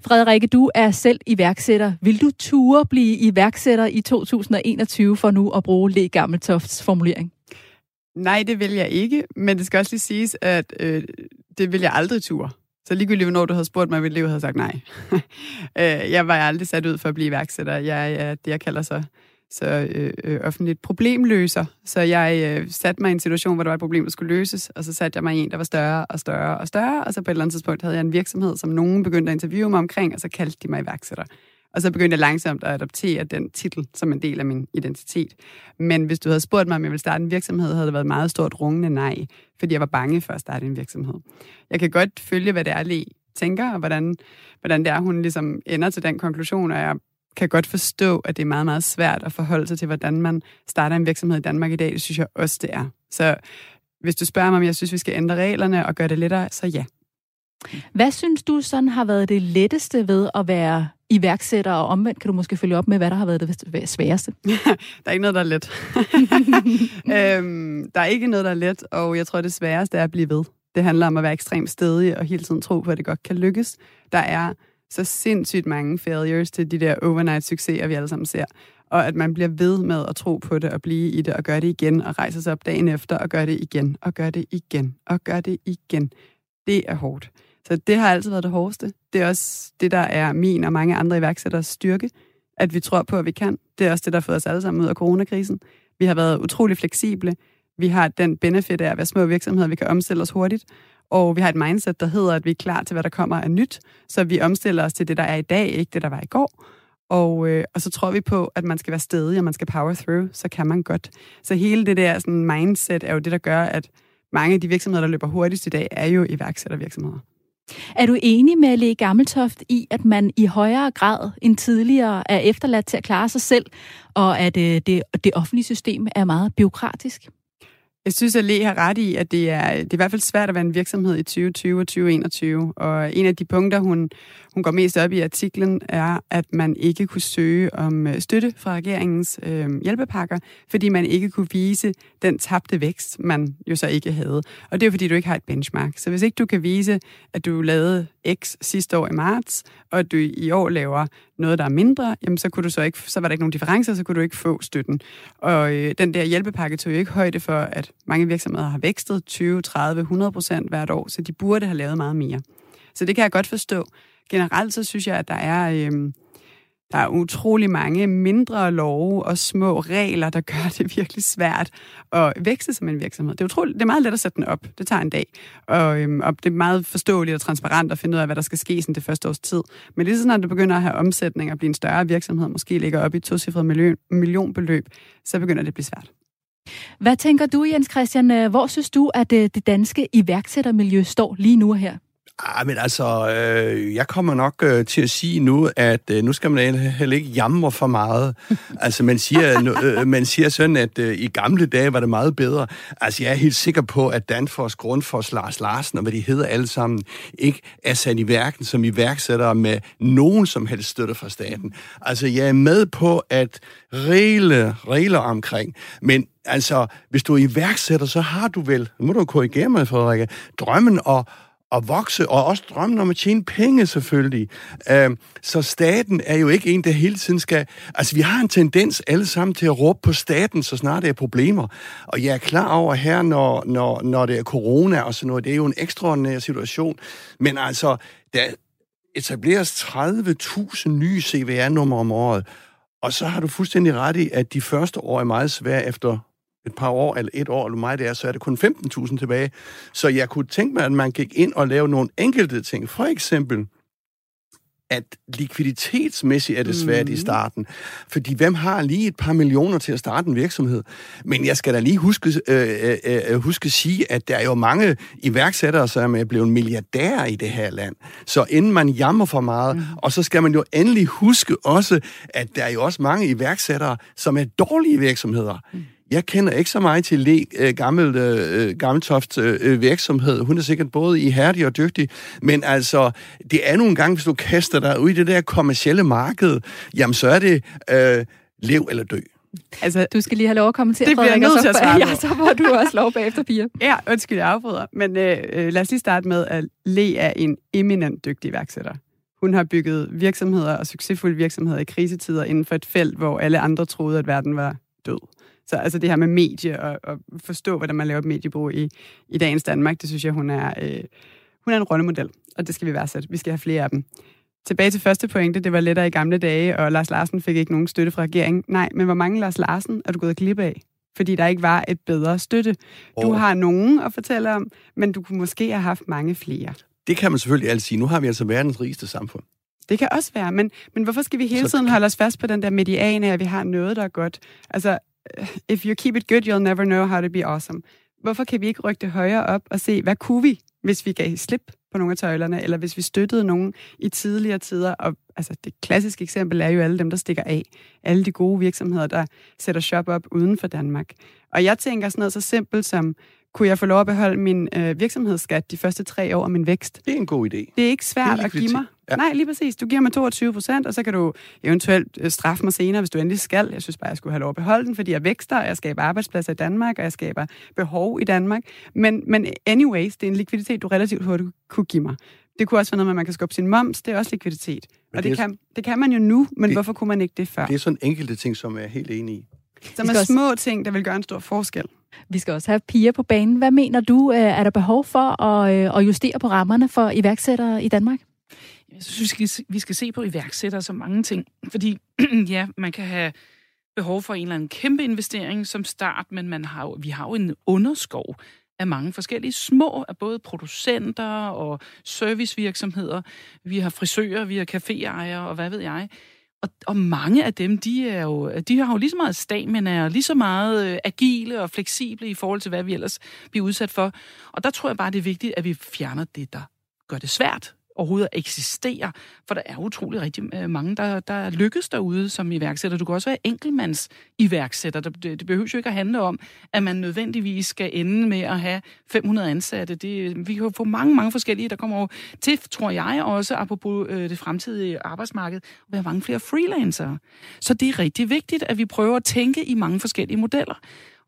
Frederikke, du er selv iværksætter. Vil du ture blive iværksætter i 2021 for nu at bruge Le Gammeltofts formulering? Nej, det vil jeg ikke, men det skal også lige siges, at øh, det vil jeg aldrig ture. Så ligegyldigt, hvornår du havde spurgt mig, ville jeg have sagt nej. [LAUGHS] Øh, jeg var aldrig sat ud for at blive iværksætter. Jeg er det, jeg kalder så, så øh, øh, offentligt problemløser. Så jeg øh, satte mig i en situation, hvor der var et problem, der skulle løses, og så satte jeg mig i en, der var større og større og større, og så på et eller andet tidspunkt havde jeg en virksomhed, som nogen begyndte at interviewe mig omkring, og så kaldte de mig iværksætter. Og så begyndte jeg langsomt at adoptere den titel som en del af min identitet. Men hvis du havde spurgt mig, om jeg ville starte en virksomhed, havde det været et meget stort rungende nej, fordi jeg var bange for at starte en virksomhed. Jeg kan godt følge, hvad det er, lige tænker, og hvordan, hvordan det er, hun ligesom ender til den konklusion, og jeg kan godt forstå, at det er meget, meget svært at forholde sig til, hvordan man starter en virksomhed i Danmark i dag. Det synes jeg også, det er. Så hvis du spørger mig, om jeg synes, vi skal ændre reglerne og gøre det lettere, så ja. Hvad synes du sådan har været det letteste ved at være iværksætter, og omvendt kan du måske følge op med, hvad der har været det sværeste? [LAUGHS] der er ikke noget, der er let. [LAUGHS] øhm, der er ikke noget, der er let, og jeg tror, det sværeste er at blive ved. Det handler om at være ekstremt stedig og hele tiden tro på, at det godt kan lykkes. Der er så sindssygt mange failures til de der overnight succeser, vi alle sammen ser. Og at man bliver ved med at tro på det og blive i det og gøre det igen og rejse sig op dagen efter og gøre det igen og gøre det igen og gøre det igen. Det er hårdt. Så det har altid været det hårdeste. Det er også det, der er min og mange andre iværksætteres styrke, at vi tror på, at vi kan. Det er også det, der har fået os alle sammen ud af coronakrisen. Vi har været utrolig fleksible. Vi har den benefit af at være små virksomheder, vi kan omstille os hurtigt. Og vi har et mindset, der hedder, at vi er klar til, hvad der kommer af nyt. Så vi omstiller os til det, der er i dag, ikke det, der var i går. Og, øh, og så tror vi på, at man skal være stedig, og man skal power through, så kan man godt. Så hele det der sådan, mindset er jo det, der gør, at mange af de virksomheder, der løber hurtigst i dag, er jo iværksættervirksomheder. Er du enig med Le Gammeltoft i, at man i højere grad end tidligere er efterladt til at klare sig selv, og at øh, det, det offentlige system er meget byråkratisk? Jeg synes, at Le har ret i, at det er, det er i hvert fald svært at være en virksomhed i 2020 og 2021. Og en af de punkter, hun, hun går mest op i artiklen, er, at man ikke kunne søge om øh, støtte fra regeringens øh, hjælpepakker, fordi man ikke kunne vise den tabte vækst, man jo så ikke havde. Og det er fordi, du ikke har et benchmark. Så hvis ikke du kan vise, at du lavede X sidste år i marts, og at du i år laver noget, der er mindre, jamen så, kunne du så, ikke, så var der ikke nogen differencer, så kunne du ikke få støtten. Og øh, den der hjælpepakke tog jo ikke højde for, at mange virksomheder har vækstet 20, 30, 100 procent hvert år, så de burde have lavet meget mere. Så det kan jeg godt forstå. Generelt så synes jeg, at der er... Øh, der er utrolig mange mindre love og små regler, der gør [LAUGHS] det virkelig svært at vækste som en virksomhed. Det er, utrolig, det er meget let at sætte den op. Det tager en dag. Og, øhm, og det er meget forståeligt og transparent at finde ud af, hvad der skal ske sådan det første års tid. Men lige så snart du begynder at have omsætning og blive en større virksomhed, måske ligger op i to cifrede million, millionbeløb, så begynder det at blive svært. Hvad tænker du, Jens Christian? Øh, hvor synes du, at øh, det danske iværksættermiljø står lige nu her? Ah, men altså, øh, jeg kommer nok øh, til at sige nu, at øh, nu skal man heller ikke jamre for meget. [LAUGHS] altså, man siger, øh, man siger sådan, at øh, i gamle dage var det meget bedre. Altså, jeg er helt sikker på, at Danfors, Grundfors, Lars Larsen og hvad de hedder alle sammen, ikke er sat i værken som iværksættere med nogen som helst støtte fra staten. Altså, jeg er med på at regler, regler omkring, men altså, hvis du er iværksætter, så har du vel, nu må du korrigere mig, Frederikke, drømmen og at vokse, og også drømmen om at tjene penge selvfølgelig. Øh, så staten er jo ikke en, der hele tiden skal... Altså, vi har en tendens alle sammen til at råbe på staten, så snart der er problemer. Og jeg er klar over her, når, når, når det er corona og sådan noget, det er jo en ekstraordinær situation. Men altså, der etableres 30.000 nye CVR-numre om året, og så har du fuldstændig ret i, at de første år er meget svære efter et par år, eller et år, eller meget det er, så er det kun 15.000 tilbage. Så jeg kunne tænke mig, at man gik ind og lavede nogle enkelte ting. For eksempel, at likviditetsmæssigt er det svært mm. i starten. Fordi hvem har lige et par millioner til at starte en virksomhed? Men jeg skal da lige huske, øh, øh, øh huske at sige, at der er jo mange iværksættere, som er blevet milliardærer i det her land. Så inden man jammer for meget, mm. og så skal man jo endelig huske også, at der er jo også mange iværksættere, som er dårlige virksomheder. Mm jeg kender ikke så meget til Le, øh, gammel, øh, Gammeltoft øh, virksomhed. Hun er sikkert både ihærdig og dygtig, men altså, det er nogle gange, hvis du kaster dig ud i det der kommercielle marked, jamen så er det øh, lev eller dø. Altså, du skal lige have lov at kommentere, det bliver jeg nødt til at svare [LAUGHS] Ja, så får du også lov bagefter, Pia. [LAUGHS] ja, undskyld, jeg afbryder. Men øh, øh, lad os lige starte med, at Le er en eminent dygtig iværksætter. Hun har bygget virksomheder og succesfulde virksomheder i krisetider inden for et felt, hvor alle andre troede, at verden var død. Så altså det her med medie og, og forstå, hvordan man laver et mediebrug i, i dagens Danmark, det synes jeg, hun er, øh, hun er en rollemodel, og det skal vi værdsætte. Vi skal have flere af dem. Tilbage til første pointe, det var lettere i gamle dage, og Lars Larsen fik ikke nogen støtte fra regeringen. Nej, men hvor mange Lars Larsen er du gået glip af? Fordi der ikke var et bedre støtte. Du oh. har nogen at fortælle om, men du kunne måske have haft mange flere. Det kan man selvfølgelig altid sige. Nu har vi altså verdens rigeste samfund. Det kan også være, men, men hvorfor skal vi hele tiden holde os fast på den der mediane, at vi har noget, der er godt? Altså, [LAUGHS] if you keep it good, you'll never know how to be awesome. Hvorfor kan vi ikke rykke det højere op og se, hvad kunne vi, hvis vi gav slip på nogle af tøjlerne, eller hvis vi støttede nogen i tidligere tider. Og altså, det klassiske eksempel er jo alle dem, der stikker af. Alle de gode virksomheder, der sætter shop op uden for Danmark. Og jeg tænker sådan noget så simpelt som, kunne jeg få lov at beholde min øh, virksomhedsskat de første tre år af min vækst? Det er en god idé. Det er ikke svært er at give mig. Ja. Nej, lige præcis. Du giver mig 22 procent, og så kan du eventuelt øh, straffe mig senere, hvis du endelig skal. Jeg synes bare, jeg skulle have lov at beholde den, fordi jeg vækster, og jeg skaber arbejdspladser i Danmark, og jeg skaber behov i Danmark. Men, men anyways, det er en likviditet, du relativt hurtigt kunne give mig. Det kunne også være noget med, at man kan skubbe sin moms. Det er også likviditet. Men og det, det, kan, det kan man jo nu, men det, hvorfor kunne man ikke det før? Det er sådan enkelte ting, som jeg er helt enig i. Som er små ting, der vil gøre en stor forskel. Vi skal også have piger på banen. Hvad mener du, øh, er der behov for at, øh, at justere på rammerne for iværksættere i Danmark? Jeg synes, vi skal, se på iværksættere som mange ting. Fordi [CLEARS THROAT] ja, man kan have behov for en eller anden kæmpe investering som start, men man har jo, vi har jo en underskov af mange forskellige små, af både producenter og servicevirksomheder. Vi har frisører, vi har caféejere og hvad ved jeg. Og, og mange af dem, de, er jo, de har jo lige så meget stamina og lige så meget øh, agile og fleksible i forhold til, hvad vi ellers bliver udsat for. Og der tror jeg bare, det er vigtigt, at vi fjerner det, der gør det svært overhovedet at eksistere. For der er utrolig rigtig øh, mange, der, der lykkes derude som iværksætter. Du kan også være enkeltmands iværksætter. Det, det behøver jo ikke at handle om, at man nødvendigvis skal ende med at have 500 ansatte. Det, vi kan få mange, mange forskellige, der kommer over til, tror jeg også, apropos øh, det fremtidige arbejdsmarked, at være mange flere freelancere. Så det er rigtig vigtigt, at vi prøver at tænke i mange forskellige modeller.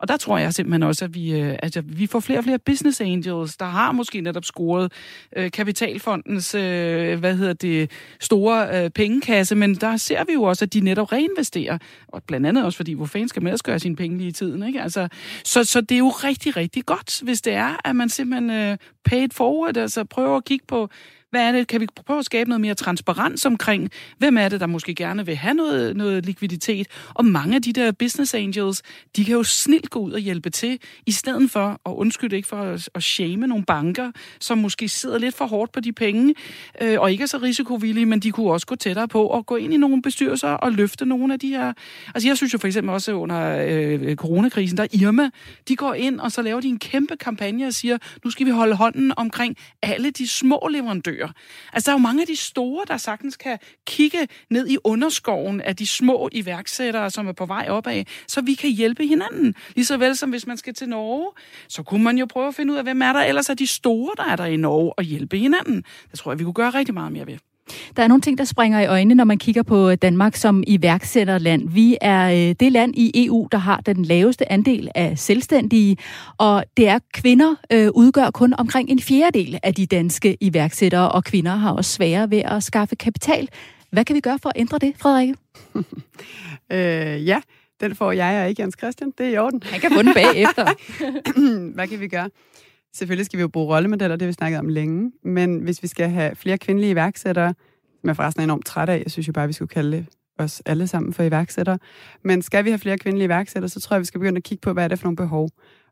Og der tror jeg simpelthen også, at vi, øh, at vi får flere og flere business angels, der har måske netop scoret øh, Kapitalfondens øh, hvad hedder det, store øh, pengekasse, men der ser vi jo også, at de netop reinvesterer. Og blandt andet også, fordi hvor fanden skal man ellers gøre sine penge lige i tiden? Ikke? Altså, så, så det er jo rigtig, rigtig godt, hvis det er, at man simpelthen øh, paid forward, altså prøver at kigge på, hvad er det? Kan vi prøve at skabe noget mere transparens omkring, hvem er det, der måske gerne vil have noget, noget likviditet? Og mange af de der business angels, de kan jo snilt gå ud og hjælpe til, i stedet for, og undskyld ikke for at, at shame nogle banker, som måske sidder lidt for hårdt på de penge, øh, og ikke er så risikovillige, men de kunne også gå tættere på og gå ind i nogle bestyrelser og løfte nogle af de her... Altså jeg synes jo for eksempel også under øh, coronakrisen, der Irma, de går ind, og så laver de en kæmpe kampagne og siger, nu skal vi holde hånden omkring alle de små leverandører, bøger. Altså, der er jo mange af de store, der sagtens kan kigge ned i underskoven af de små iværksættere, som er på vej opad, så vi kan hjælpe hinanden. Ligeså vel som hvis man skal til Norge, så kunne man jo prøve at finde ud af, hvem er der ellers af de store, der er der i Norge, og hjælpe hinanden. Det tror jeg, vi kunne gøre rigtig meget mere ved. Der er nogle ting, der springer i øjnene, når man kigger på Danmark som iværksætterland. Vi er øh, det land i EU, der har den laveste andel af selvstændige, og det er kvinder øh, udgør kun omkring en fjerdedel af de danske iværksættere, og kvinder har også sværere ved at skaffe kapital. Hvad kan vi gøre for at ændre det, Frederikke? [LAUGHS] øh, ja, den får jeg og ikke Jens Christian. Det er i orden. Han kan få den bagefter. [LAUGHS] Hvad kan vi gøre? Selvfølgelig skal vi jo bruge rollemodeller, det har vi snakket om længe. Men hvis vi skal have flere kvindelige iværksættere, som jeg forresten er enormt træt af, jeg synes jo bare, vi skulle kalde det os alle sammen for iværksættere. Men skal vi have flere kvindelige iværksættere, så tror jeg, vi skal begynde at kigge på, hvad er det for nogle behov.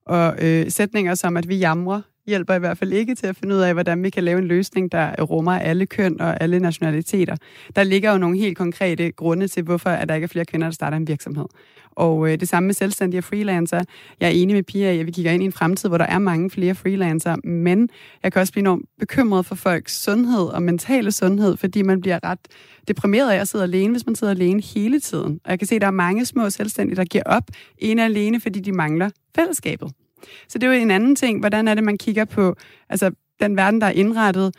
Og øh, sætninger som, at vi jamrer, hjælper i hvert fald ikke til at finde ud af, hvordan vi kan lave en løsning, der rummer alle køn og alle nationaliteter. Der ligger jo nogle helt konkrete grunde til, hvorfor at der ikke er flere kvinder, der starter en virksomhed. Og øh, det samme med selvstændige og freelancer. Jeg er enig med Pia i, at vi kigger ind i en fremtid, hvor der er mange flere freelancer, men jeg kan også blive enormt bekymret for folks sundhed og mentale sundhed, fordi man bliver ret deprimeret af at sidde alene, hvis man sidder alene hele tiden. Og jeg kan se, at der er mange små selvstændige, der giver op ene alene, fordi de mangler fællesskabet. Så det er jo en anden ting. Hvordan er det, man kigger på altså, den verden, der er indrettet?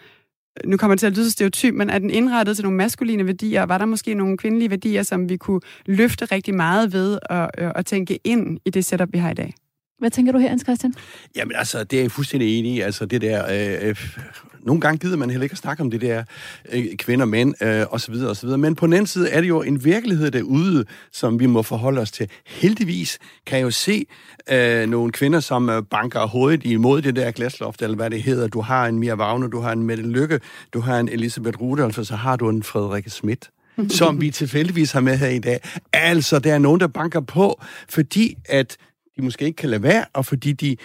Nu kommer det til at lyde stereotyp, men er den indrettet til nogle maskuline værdier? Var der måske nogle kvindelige værdier, som vi kunne løfte rigtig meget ved at, og at tænke ind i det setup, vi har i dag? Hvad tænker du her, Hans Christian? Jamen altså, det er jeg fuldstændig enig i. Altså det der, øh, øh, nogle gange gider man heller ikke at snakke om det der øh, kvinder, mænd øh, osv. osv. Men på den anden side er det jo en virkelighed derude, som vi må forholde os til. Heldigvis kan jeg jo se øh, nogle kvinder, som øh, banker hovedet imod det der glasloft, eller hvad det hedder. Du har en Mia Wagner, du har en Mette Lykke, du har en Elisabeth Rudolf, og så har du en Frederikke Schmidt [LAUGHS] som vi tilfældigvis har med her i dag. Altså, der er nogen, der banker på, fordi at de måske ikke kan lade være, og fordi de,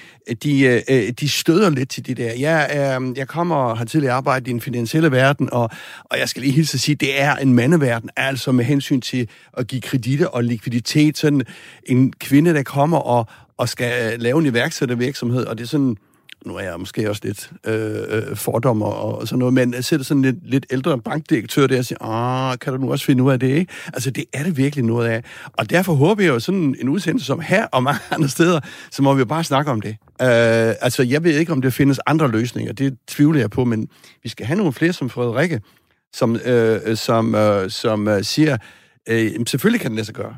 de, øh, øh, de støder lidt til det der. Jeg, øh, jeg kommer og har tidligere arbejdet i den finansielle verden, og, og jeg skal lige hilse at sige, det er en mandeverden, altså med hensyn til at give kreditter og likviditet. Sådan en kvinde, der kommer og, og skal øh, lave en iværksættervirksomhed, og det er sådan nu er jeg måske også lidt øh, øh fordommer og sådan noget, men jeg sætter sådan lidt, lidt ældre bankdirektør der og siger, ah, kan du nu også finde ud af det, ikke? Altså, det er det virkelig noget af. Og derfor håber jeg jo sådan en udsendelse som her og mange andre steder, så må vi jo bare snakke om det. Øh, altså, jeg ved ikke, om der findes andre løsninger, det tvivler jeg på, men vi skal have nogle flere som Frederikke, som, øh, som, øh, som øh, siger, øh, selvfølgelig kan det lade sig gøre.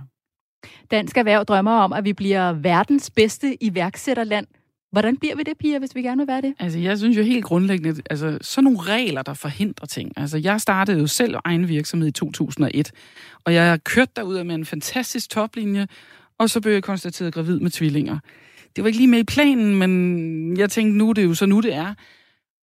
Dansk Erhverv drømmer om, at vi bliver verdens bedste iværksætterland. Hvordan bliver vi det, Pia, hvis vi gerne vil være det? Altså, jeg synes jo helt grundlæggende, altså, sådan nogle regler, der forhindrer ting. Altså, jeg startede jo selv egen virksomhed i 2001, og jeg har kørt derud med en fantastisk toplinje, og så blev jeg konstateret gravid med tvillinger. Det var ikke lige med i planen, men jeg tænkte, nu det er jo så nu det er.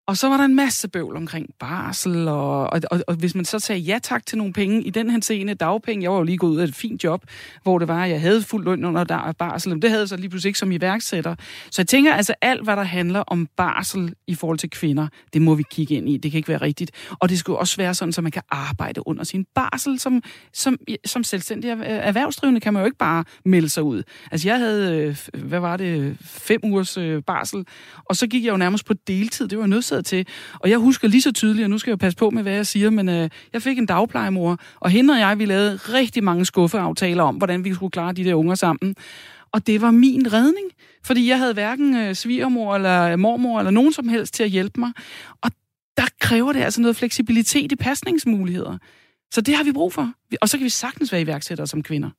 Og så var der en masse bøvl omkring barsel, og, og, og, og hvis man så sagde ja tak til nogle penge i den her scene, dagpenge, jeg var jo lige gået ud af et fint job, hvor det var, at jeg havde fuld løn under der barsel, men det havde jeg så lige pludselig ikke som iværksætter. Så jeg tænker altså, alt hvad der handler om barsel i forhold til kvinder, det må vi kigge ind i. Det kan ikke være rigtigt. Og det skulle også være sådan, så man kan arbejde under sin barsel. Som, som, som selvstændig erhvervsdrivende kan man jo ikke bare melde sig ud. Altså jeg havde, øh, hvad var det, fem ugers øh, barsel, og så gik jeg jo nærmest på deltid. Det var nødt nødsaget til. Og jeg husker lige så tydeligt, og nu skal jeg passe på med, hvad jeg siger, men øh, jeg fik en dagplejemor, og hende og jeg, vi lavede rigtig mange skuffeaftaler om, hvordan vi skulle klare de der unger sammen. Og det var min redning, fordi jeg havde hverken øh, svigermor eller mormor eller nogen som helst til at hjælpe mig. Og der kræver det altså noget fleksibilitet i pasningsmuligheder. Så det har vi brug for. Og så kan vi sagtens være iværksættere som kvinder.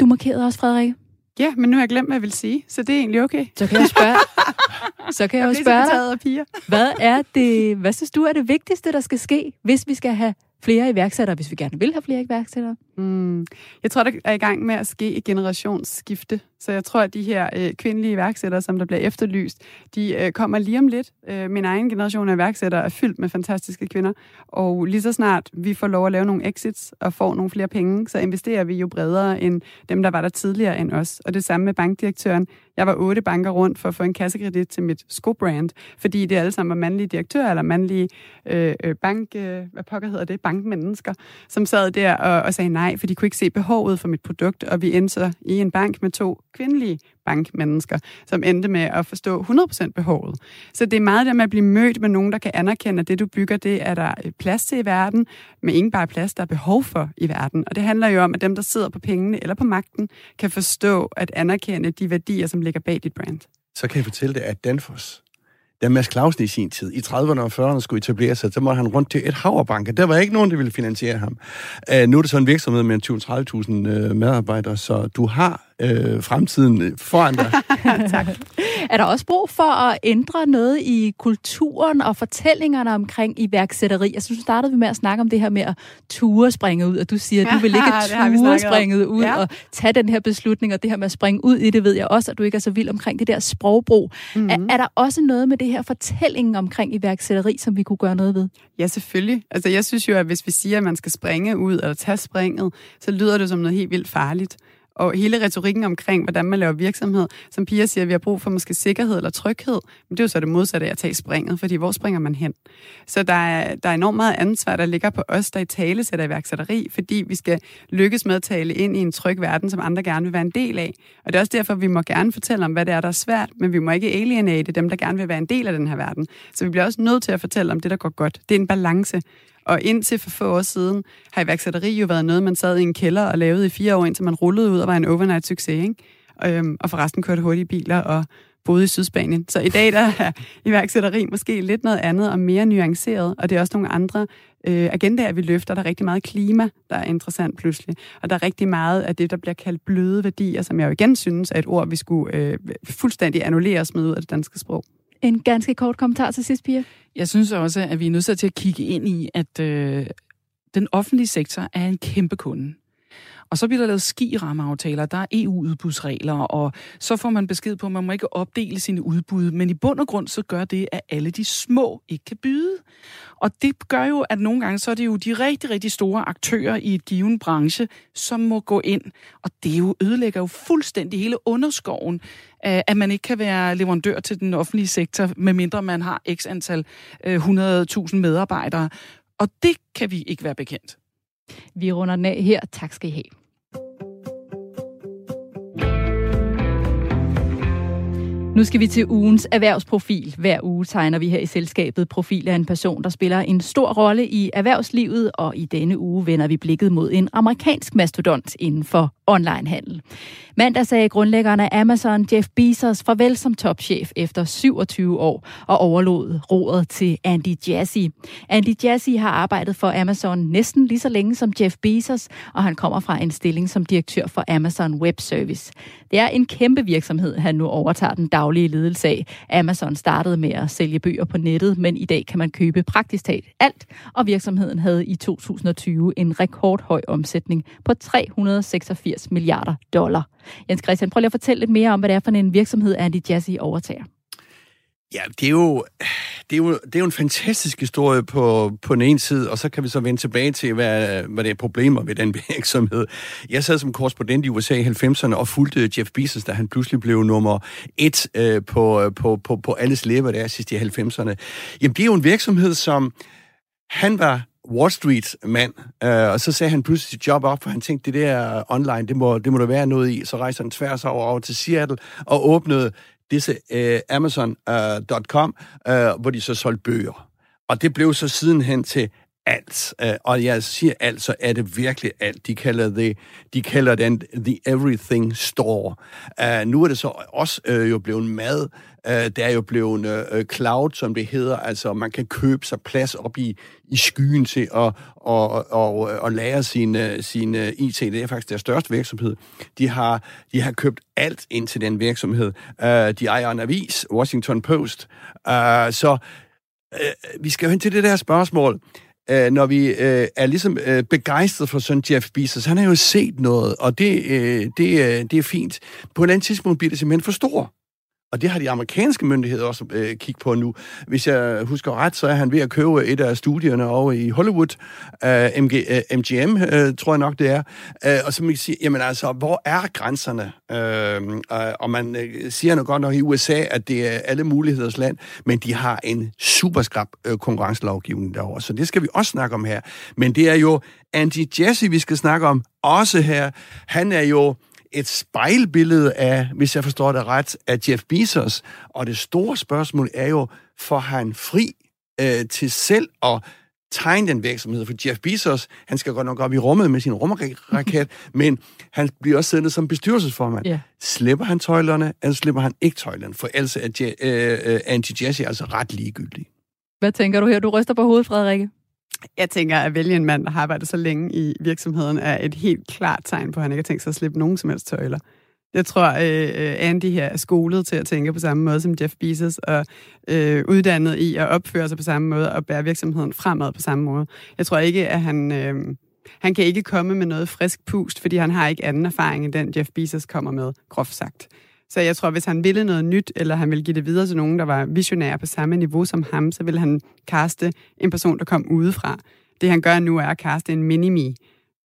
Du markerede også, Frederik. Ja, men nu har jeg glemt, hvad jeg vil sige, så det er egentlig okay. Så kan jeg spørge, [LAUGHS] så kan jeg, jeg jo spørge dig, piger. hvad er det, hvad synes du er det vigtigste, der skal ske, hvis vi skal have flere iværksættere, hvis vi gerne vil have flere iværksættere? Mm. Jeg tror, der er i gang med at ske et generationsskifte. Så jeg tror, at de her øh, kvindelige iværksættere, som der bliver efterlyst, de øh, kommer lige om lidt. Øh, min egen generation af iværksættere er fyldt med fantastiske kvinder. Og lige så snart vi får lov at lave nogle exits og får nogle flere penge, så investerer vi jo bredere end dem, der var der tidligere end os. Og det samme med bankdirektøren. Jeg var otte banker rundt for at få en kassekredit til mit skobrand, fordi det alle sammen var mandlige direktører eller mandlige øh, øh, bank... Øh, hvad pokker hedder det? Bankmennesker, som sad der og, og sagde nej, for de kunne ikke se behovet for mit produkt. Og vi endte så i en bank med to kvindelige bankmennesker, som endte med at forstå 100% behovet. Så det er meget der med at blive mødt med nogen, der kan anerkende, at det, du bygger, det er der øh, plads til i verden, men ikke bare plads, der er behov for i verden. Og det handler jo om, at dem, der sidder på pengene eller på magten, kan forstå at anerkende de værdier, som ligger bag dit brand. Så kan jeg fortælle dig, at Danfoss, da Mads Clausen i sin tid, i 30'erne og 40'erne skulle etablere sig, så måtte han rundt til et haverbank, der var ikke nogen, der ville finansiere ham. Uh, nu er det så en virksomhed med 20-30.000 uh, øh, medarbejdere, så du har uh, fremtiden foran dig. [LAUGHS] tak. Er der også brug for at ændre noget i kulturen og fortællingerne omkring iværksætteri? Jeg synes, du startede med at snakke om det her med at ture springe ud, og du siger, at du vil ikke [LAUGHS] ture springe ud ja. og tage den her beslutning, og det her med at springe ud i det, ved jeg også, at du ikke er så vild omkring det der sprogbrug. Mm-hmm. Er, er der også noget med det her fortælling omkring iværksætteri, som vi kunne gøre noget ved? Ja, selvfølgelig. Altså, jeg synes jo, at hvis vi siger, at man skal springe ud eller tage springet, så lyder det som noget helt vildt farligt og hele retorikken omkring, hvordan man laver virksomhed, som Pia siger, at vi har brug for måske sikkerhed eller tryghed, men det er jo så det modsatte af at tage springet, fordi hvor springer man hen? Så der er, der er enormt meget ansvar, der ligger på os, der i tale sætter iværksætteri, fordi vi skal lykkes med at tale ind i en tryg verden, som andre gerne vil være en del af. Og det er også derfor, vi må gerne fortælle om, hvad det er, der er svært, men vi må ikke alienate dem, der gerne vil være en del af den her verden. Så vi bliver også nødt til at fortælle om det, der går godt. Det er en balance. Og indtil for få år siden har iværksætteri jo været noget, man sad i en kælder og lavede i fire år, indtil man rullede ud og var en overnight succes. Ikke? Øhm, og forresten kørte hurtige biler og boede i Sydspanien. Så i dag der er iværksætteri måske lidt noget andet og mere nuanceret, og det er også nogle andre øh, agendaer, vi løfter. Der er rigtig meget klima, der er interessant pludselig. Og der er rigtig meget af det, der bliver kaldt bløde værdier, som jeg jo igen synes er et ord, vi skulle øh, fuldstændig annullere og smide ud af det danske sprog. En ganske kort kommentar til sidst, Pia. Jeg synes også, at vi er nødt til at kigge ind i, at øh, den offentlige sektor er en kæmpe kunde. Og så bliver der lavet skirammeaftaler, der er EU-udbudsregler, og så får man besked på, at man må ikke opdele sine udbud. Men i bund og grund så gør det, at alle de små ikke kan byde. Og det gør jo, at nogle gange så er det jo de rigtig, rigtig store aktører i et given branche, som må gå ind. Og det jo ødelægger jo fuldstændig hele underskoven, at man ikke kan være leverandør til den offentlige sektor, medmindre man har x antal øh, 100.000 medarbejdere. Og det kan vi ikke være bekendt. Vi runder den af her. Tak skal I have. Nu skal vi til ugens erhvervsprofil. Hver uge tegner vi her i selskabet profil af en person, der spiller en stor rolle i erhvervslivet, og i denne uge vender vi blikket mod en amerikansk mastodont inden for onlinehandel. Mandag sagde grundlæggeren af Amazon, Jeff Bezos, farvel som topchef efter 27 år og overlod roret til Andy Jassy. Andy Jassy har arbejdet for Amazon næsten lige så længe som Jeff Bezos, og han kommer fra en stilling som direktør for Amazon Web Service. Det er en kæmpe virksomhed, han nu overtager den daglige ledelse af. Amazon startede med at sælge bøger på nettet, men i dag kan man købe praktisk talt alt, og virksomheden havde i 2020 en rekordhøj omsætning på 386 milliarder dollar. Jens Christian, prøv lige at fortælle lidt mere om, hvad det er for en virksomhed, Andy Jassy overtager. Ja, det er jo, det er jo, det er jo en fantastisk historie på, på den ene side, og så kan vi så vende tilbage til, hvad, hvad det er problemer ved den [LAUGHS] virksomhed. Jeg sad som korrespondent i USA i 90'erne og fulgte Jeff Bezos, da han pludselig blev nummer et øh, på, på, på, på alles læber der sidst i 90'erne. Jamen, det er jo en virksomhed, som han var Wall Street-mand, øh, og så sagde han pludselig sit job op, for han tænkte, det der online, det må, det må der være noget i. Så rejste han tværs over, over til Seattle og åbnede disse øh, Amazon.com, øh, øh, hvor de så solgte bøger. Og det blev så sidenhen til alt. Øh, og jeg siger alt, så er det virkelig alt. De kalder, det, de kalder den The Everything Store. Uh, nu er det så også uh, jo blevet mad. Uh, det er jo blevet uh, cloud, som det hedder. Altså, man kan købe sig plads op i, i skyen til at og, og, og lære sin, sin IT. Det er faktisk deres største virksomhed. De har, de har købt alt ind til den virksomhed. Uh, de ejer en avis, Washington Post. Uh, så uh, vi skal jo hen til det der spørgsmål øh, når vi øh, er ligesom øh, begejstret for sådan Jeff Bezos, han har jo set noget, og det, øh, det, øh, det er fint. På et andet tidspunkt bliver det simpelthen for stor. Og det har de amerikanske myndigheder også øh, kigget på nu. Hvis jeg husker ret, så er han ved at købe et af studierne over i Hollywood. øh, MG, øh, MGM, øh, tror jeg nok, det er. Øh, og så man kan sige, jamen altså, hvor er grænserne? Øh, uh, og man øh, siger nok godt nok i USA, at det er alle muligheders land, men de har en super skrab øh, konkurrencelovgivning derovre. Så det skal vi også snakke om her. Men det er jo Andy Jesse, vi skal snakke om også her. Han er jo et spejlbillede af, hvis jeg forstår det ret, af Jeff Bezos. Og det store spørgsmål er jo, får han fri øh, til selv at tegne den virksomhed. For Jeff Bezos, han skal godt nok op i rummet med sin rumraket, [LAUGHS] men han bliver også siddende som bestyrelsesformand. Ja. Slipper han tøjlerne, eller slipper han ikke tøjlerne? For ellers er Je- øh, øh, Angie Jesse altså ret ligegyldig. Hvad tænker du her? Du ryster på hovedet, Frederikke. Jeg tænker, at vælge en mand, der har arbejdet så længe i virksomheden, er et helt klart tegn på, at han ikke har tænkt sig at slippe nogen som helst tøjler. Jeg tror, øh, øh, Andy her er skolet til at tænke på samme måde som Jeff Bezos, og øh, uddannet i at opføre sig på samme måde, og bære virksomheden fremad på samme måde. Jeg tror ikke, at han... Øh, han kan ikke komme med noget frisk pust, fordi han har ikke anden erfaring end den, Jeff Bezos kommer med, groft sagt. Så jeg tror, hvis han ville noget nyt, eller han ville give det videre til nogen, der var visionære på samme niveau som ham, så ville han kaste en person, der kom udefra. Det han gør nu er at kaste en mini-me,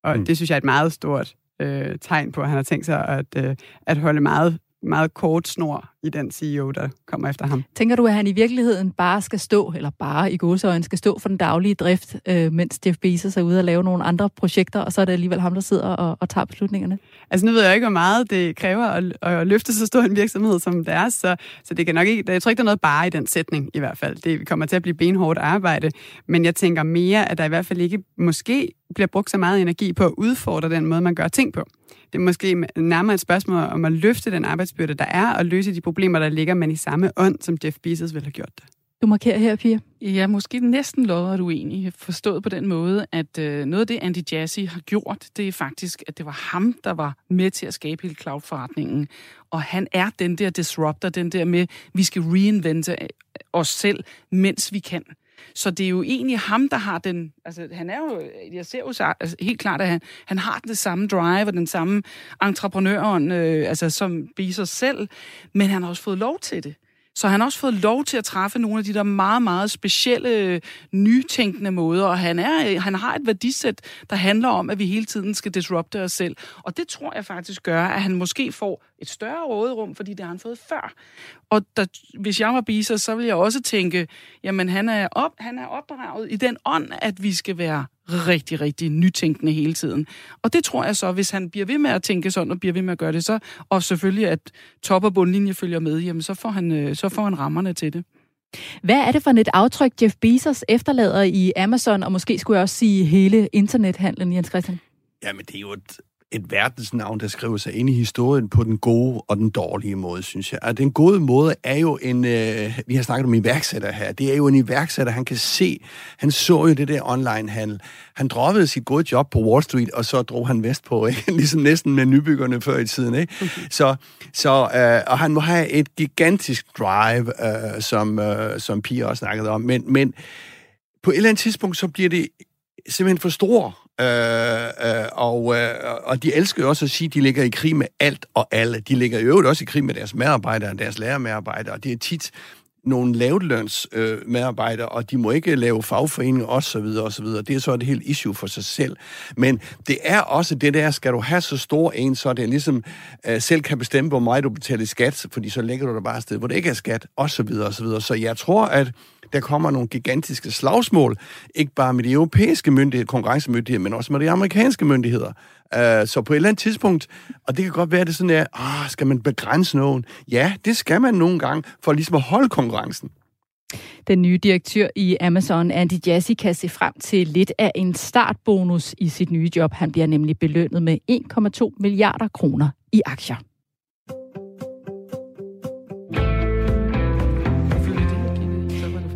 og mm. det synes jeg er et meget stort øh, tegn på, at han har tænkt sig at, øh, at holde meget, meget kort snor i den CEO, der kommer efter ham. Tænker du, at han i virkeligheden bare skal stå, eller bare i godsøjne skal stå for den daglige drift, øh, mens Jeff Bezos er ude og lave nogle andre projekter, og så er det alligevel ham, der sidder og, og tager beslutningerne? Altså nu ved jeg ikke, hvor meget det kræver at, at løfte så stor en virksomhed som deres, så, så det kan nok ikke, jeg tror ikke, der er noget bare i den sætning i hvert fald. Det kommer til at blive benhårdt arbejde, men jeg tænker mere, at der i hvert fald ikke måske bliver brugt så meget energi på at udfordre den måde, man gør ting på. Det er måske nærmere et spørgsmål om at løfte den arbejdsbyrde, der er, og løse de problemer, der ligger, men i samme ånd, som Jeff Bezos ville have gjort det. Du markerer her, Pia. Ja, måske næsten lodret uenig. Forstået på den måde, at øh, noget af det, Andy Jassy har gjort, det er faktisk, at det var ham, der var med til at skabe hele cloud-forretningen. Og han er den der disruptor, den der med, vi skal reinvente os selv, mens vi kan. Så det er jo egentlig ham, der har den... Altså, han er jo... Jeg ser jo så, altså, helt klart, at han, han har den samme drive og den samme entreprenøren, øh, altså, som Bezos selv, men han har også fået lov til det. Så han har også fået lov til at træffe nogle af de der meget, meget specielle, øh, nytænkende måder, og han, er, øh, han har et værdisæt, der handler om, at vi hele tiden skal disrupte os selv. Og det tror jeg faktisk gør, at han måske får et større råderum, fordi det har han fået før. Og der, hvis jeg var biser, så ville jeg også tænke, jamen han er, op, han er opdraget i den ånd, at vi skal være rigtig, rigtig nytænkende hele tiden. Og det tror jeg så, hvis han bliver ved med at tænke sådan, og bliver ved med at gøre det så, og selvfølgelig at top- og bundlinje følger med, jamen så får han, øh, så får han rammerne til det. Hvad er det for et aftryk, Jeff Bezos efterlader i Amazon, og måske skulle jeg også sige hele internethandlen, Jens Christian? Jamen, det er jo et et verdensnavn, der skriver sig ind i historien på den gode og den dårlige måde, synes jeg. Og den gode måde er jo en, øh, vi har snakket om iværksætter her, det er jo en iværksætter, han kan se, han så jo det der online-handel. Han droppede sit gode job på Wall Street, og så drog han vest på, [LAUGHS] ikke? ligesom næsten med nybyggerne før i tiden. Ikke? Okay. Så, så, øh, og han må have et gigantisk drive, øh, som, øh, som Pia også snakkede om, men, men på et eller andet tidspunkt, så bliver det simpelthen for stor Øh, øh, og, øh, og de elsker jo også at sige, at de ligger i krig med alt og alle. De ligger i øvrigt også i krig med deres medarbejdere, og deres lærermedarbejdere, og det er tit nogle lavtløns øh, medarbejdere, og de må ikke lave fagforeninger osv. osv. Det er så et helt issue for sig selv. Men det er også det der, skal du have så stor en, så det er ligesom øh, selv kan bestemme, hvor meget du betaler i skat, fordi så lægger du dig bare et sted, hvor det ikke er skat, osv. osv. Så jeg tror, at der kommer nogle gigantiske slagsmål, ikke bare med de europæiske myndigheder, konkurrencemyndigheder, men også med de amerikanske myndigheder. Uh, så på et eller andet tidspunkt, og det kan godt være, at det sådan er, ah, skal man begrænse nogen? Ja, det skal man nogle gange, for ligesom at holde konkurrencen. Den nye direktør i Amazon, Andy Jassy, kan se frem til lidt af en startbonus i sit nye job. Han bliver nemlig belønnet med 1,2 milliarder kroner i aktier.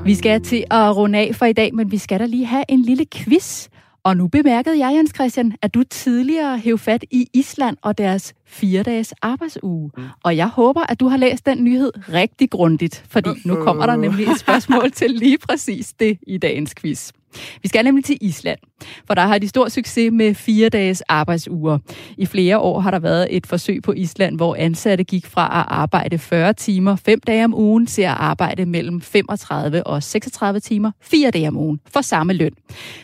Vi skal til at runde af for i dag, men vi skal da lige have en lille quiz. Og nu bemærkede jeg, Jens Christian, at du tidligere hæv fat i Island og deres fire dages arbejdsuge. Mm. Og jeg håber, at du har læst den nyhed rigtig grundigt, fordi nu kommer der nemlig et [LAUGHS] spørgsmål til lige præcis det i dagens quiz. Vi skal nemlig til Island, for der har de stor succes med fire dages arbejdsuger. I flere år har der været et forsøg på Island, hvor ansatte gik fra at arbejde 40 timer fem dage om ugen til at arbejde mellem 35 og 36 timer fire dage om ugen for samme løn.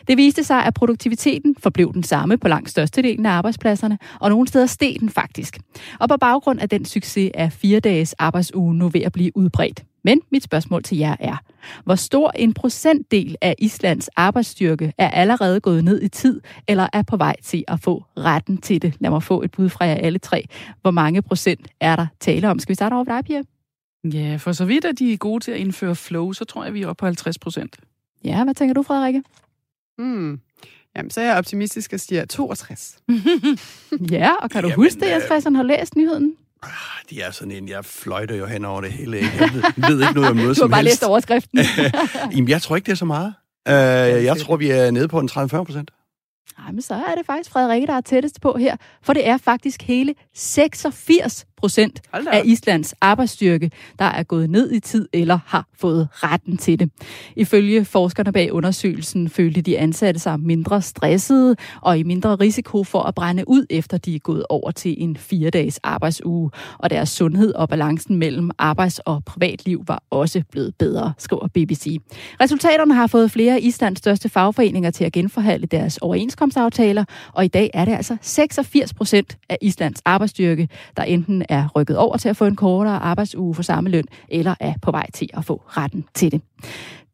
Det viste sig, at produktiviteten forblev den samme på langt størstedelen af arbejdspladserne, og nogle steder steg den faktisk. Og på baggrund af den succes er fire dages arbejdsuge nu ved at blive udbredt. Men mit spørgsmål til jer er, hvor stor en procentdel af Islands arbejdsstyrke er allerede gået ned i tid, eller er på vej til at få retten til det? Lad mig få et bud fra jer alle tre. Hvor mange procent er der tale om? Skal vi starte over dig, Pia? Ja, for så vidt at de er gode til at indføre flow, så tror jeg, vi er oppe på 50 procent. Ja, hvad tænker du, Frederikke? Hmm. Jamen, så er jeg optimistisk og siger 62. [LAUGHS] [LAUGHS] ja, og kan du Jamen, huske det, Jens øh, Christian har læst nyheden? Ah, De er sådan en, jeg fløjter jo hen over det hele. Jeg ved, jeg ved ikke noget om noget [LAUGHS] Du har som bare helst. læst overskriften. [LAUGHS] Jamen, jeg tror ikke, det er så meget. Uh, jeg tror, vi er nede på en 30-40 procent. Nej, men så er det faktisk Frederikke, der er tættest på her, for det er faktisk hele 86 procent af. Islands arbejdsstyrke, der er gået ned i tid eller har fået retten til det. Ifølge forskerne bag undersøgelsen følte de ansatte sig mindre stressede og i mindre risiko for at brænde ud, efter de er gået over til en fire-dages arbejdsuge. Og deres sundhed og balancen mellem arbejds- og privatliv var også blevet bedre, skriver BBC. Resultaterne har fået flere af Islands største fagforeninger til at genforhandle deres overenskomstaftaler, og i dag er det altså 86 procent af Islands arbejdsstyrke, der enten er rykket over til at få en kortere arbejdsuge for samme løn, eller er på vej til at få retten til det.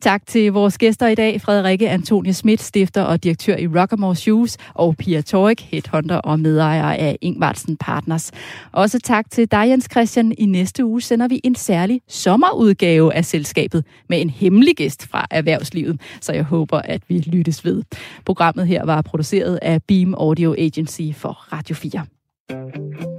Tak til vores gæster i dag, Frederikke Antonie Schmidt, stifter og direktør i Rockamore Shoes, og Pia Torik, headhunter og medejer af Ingvartsen Partners. Også tak til dig, Jens Christian. I næste uge sender vi en særlig sommerudgave af selskabet med en hemmelig gæst fra erhvervslivet, så jeg håber, at vi lyttes ved. Programmet her var produceret af Beam Audio Agency for Radio 4.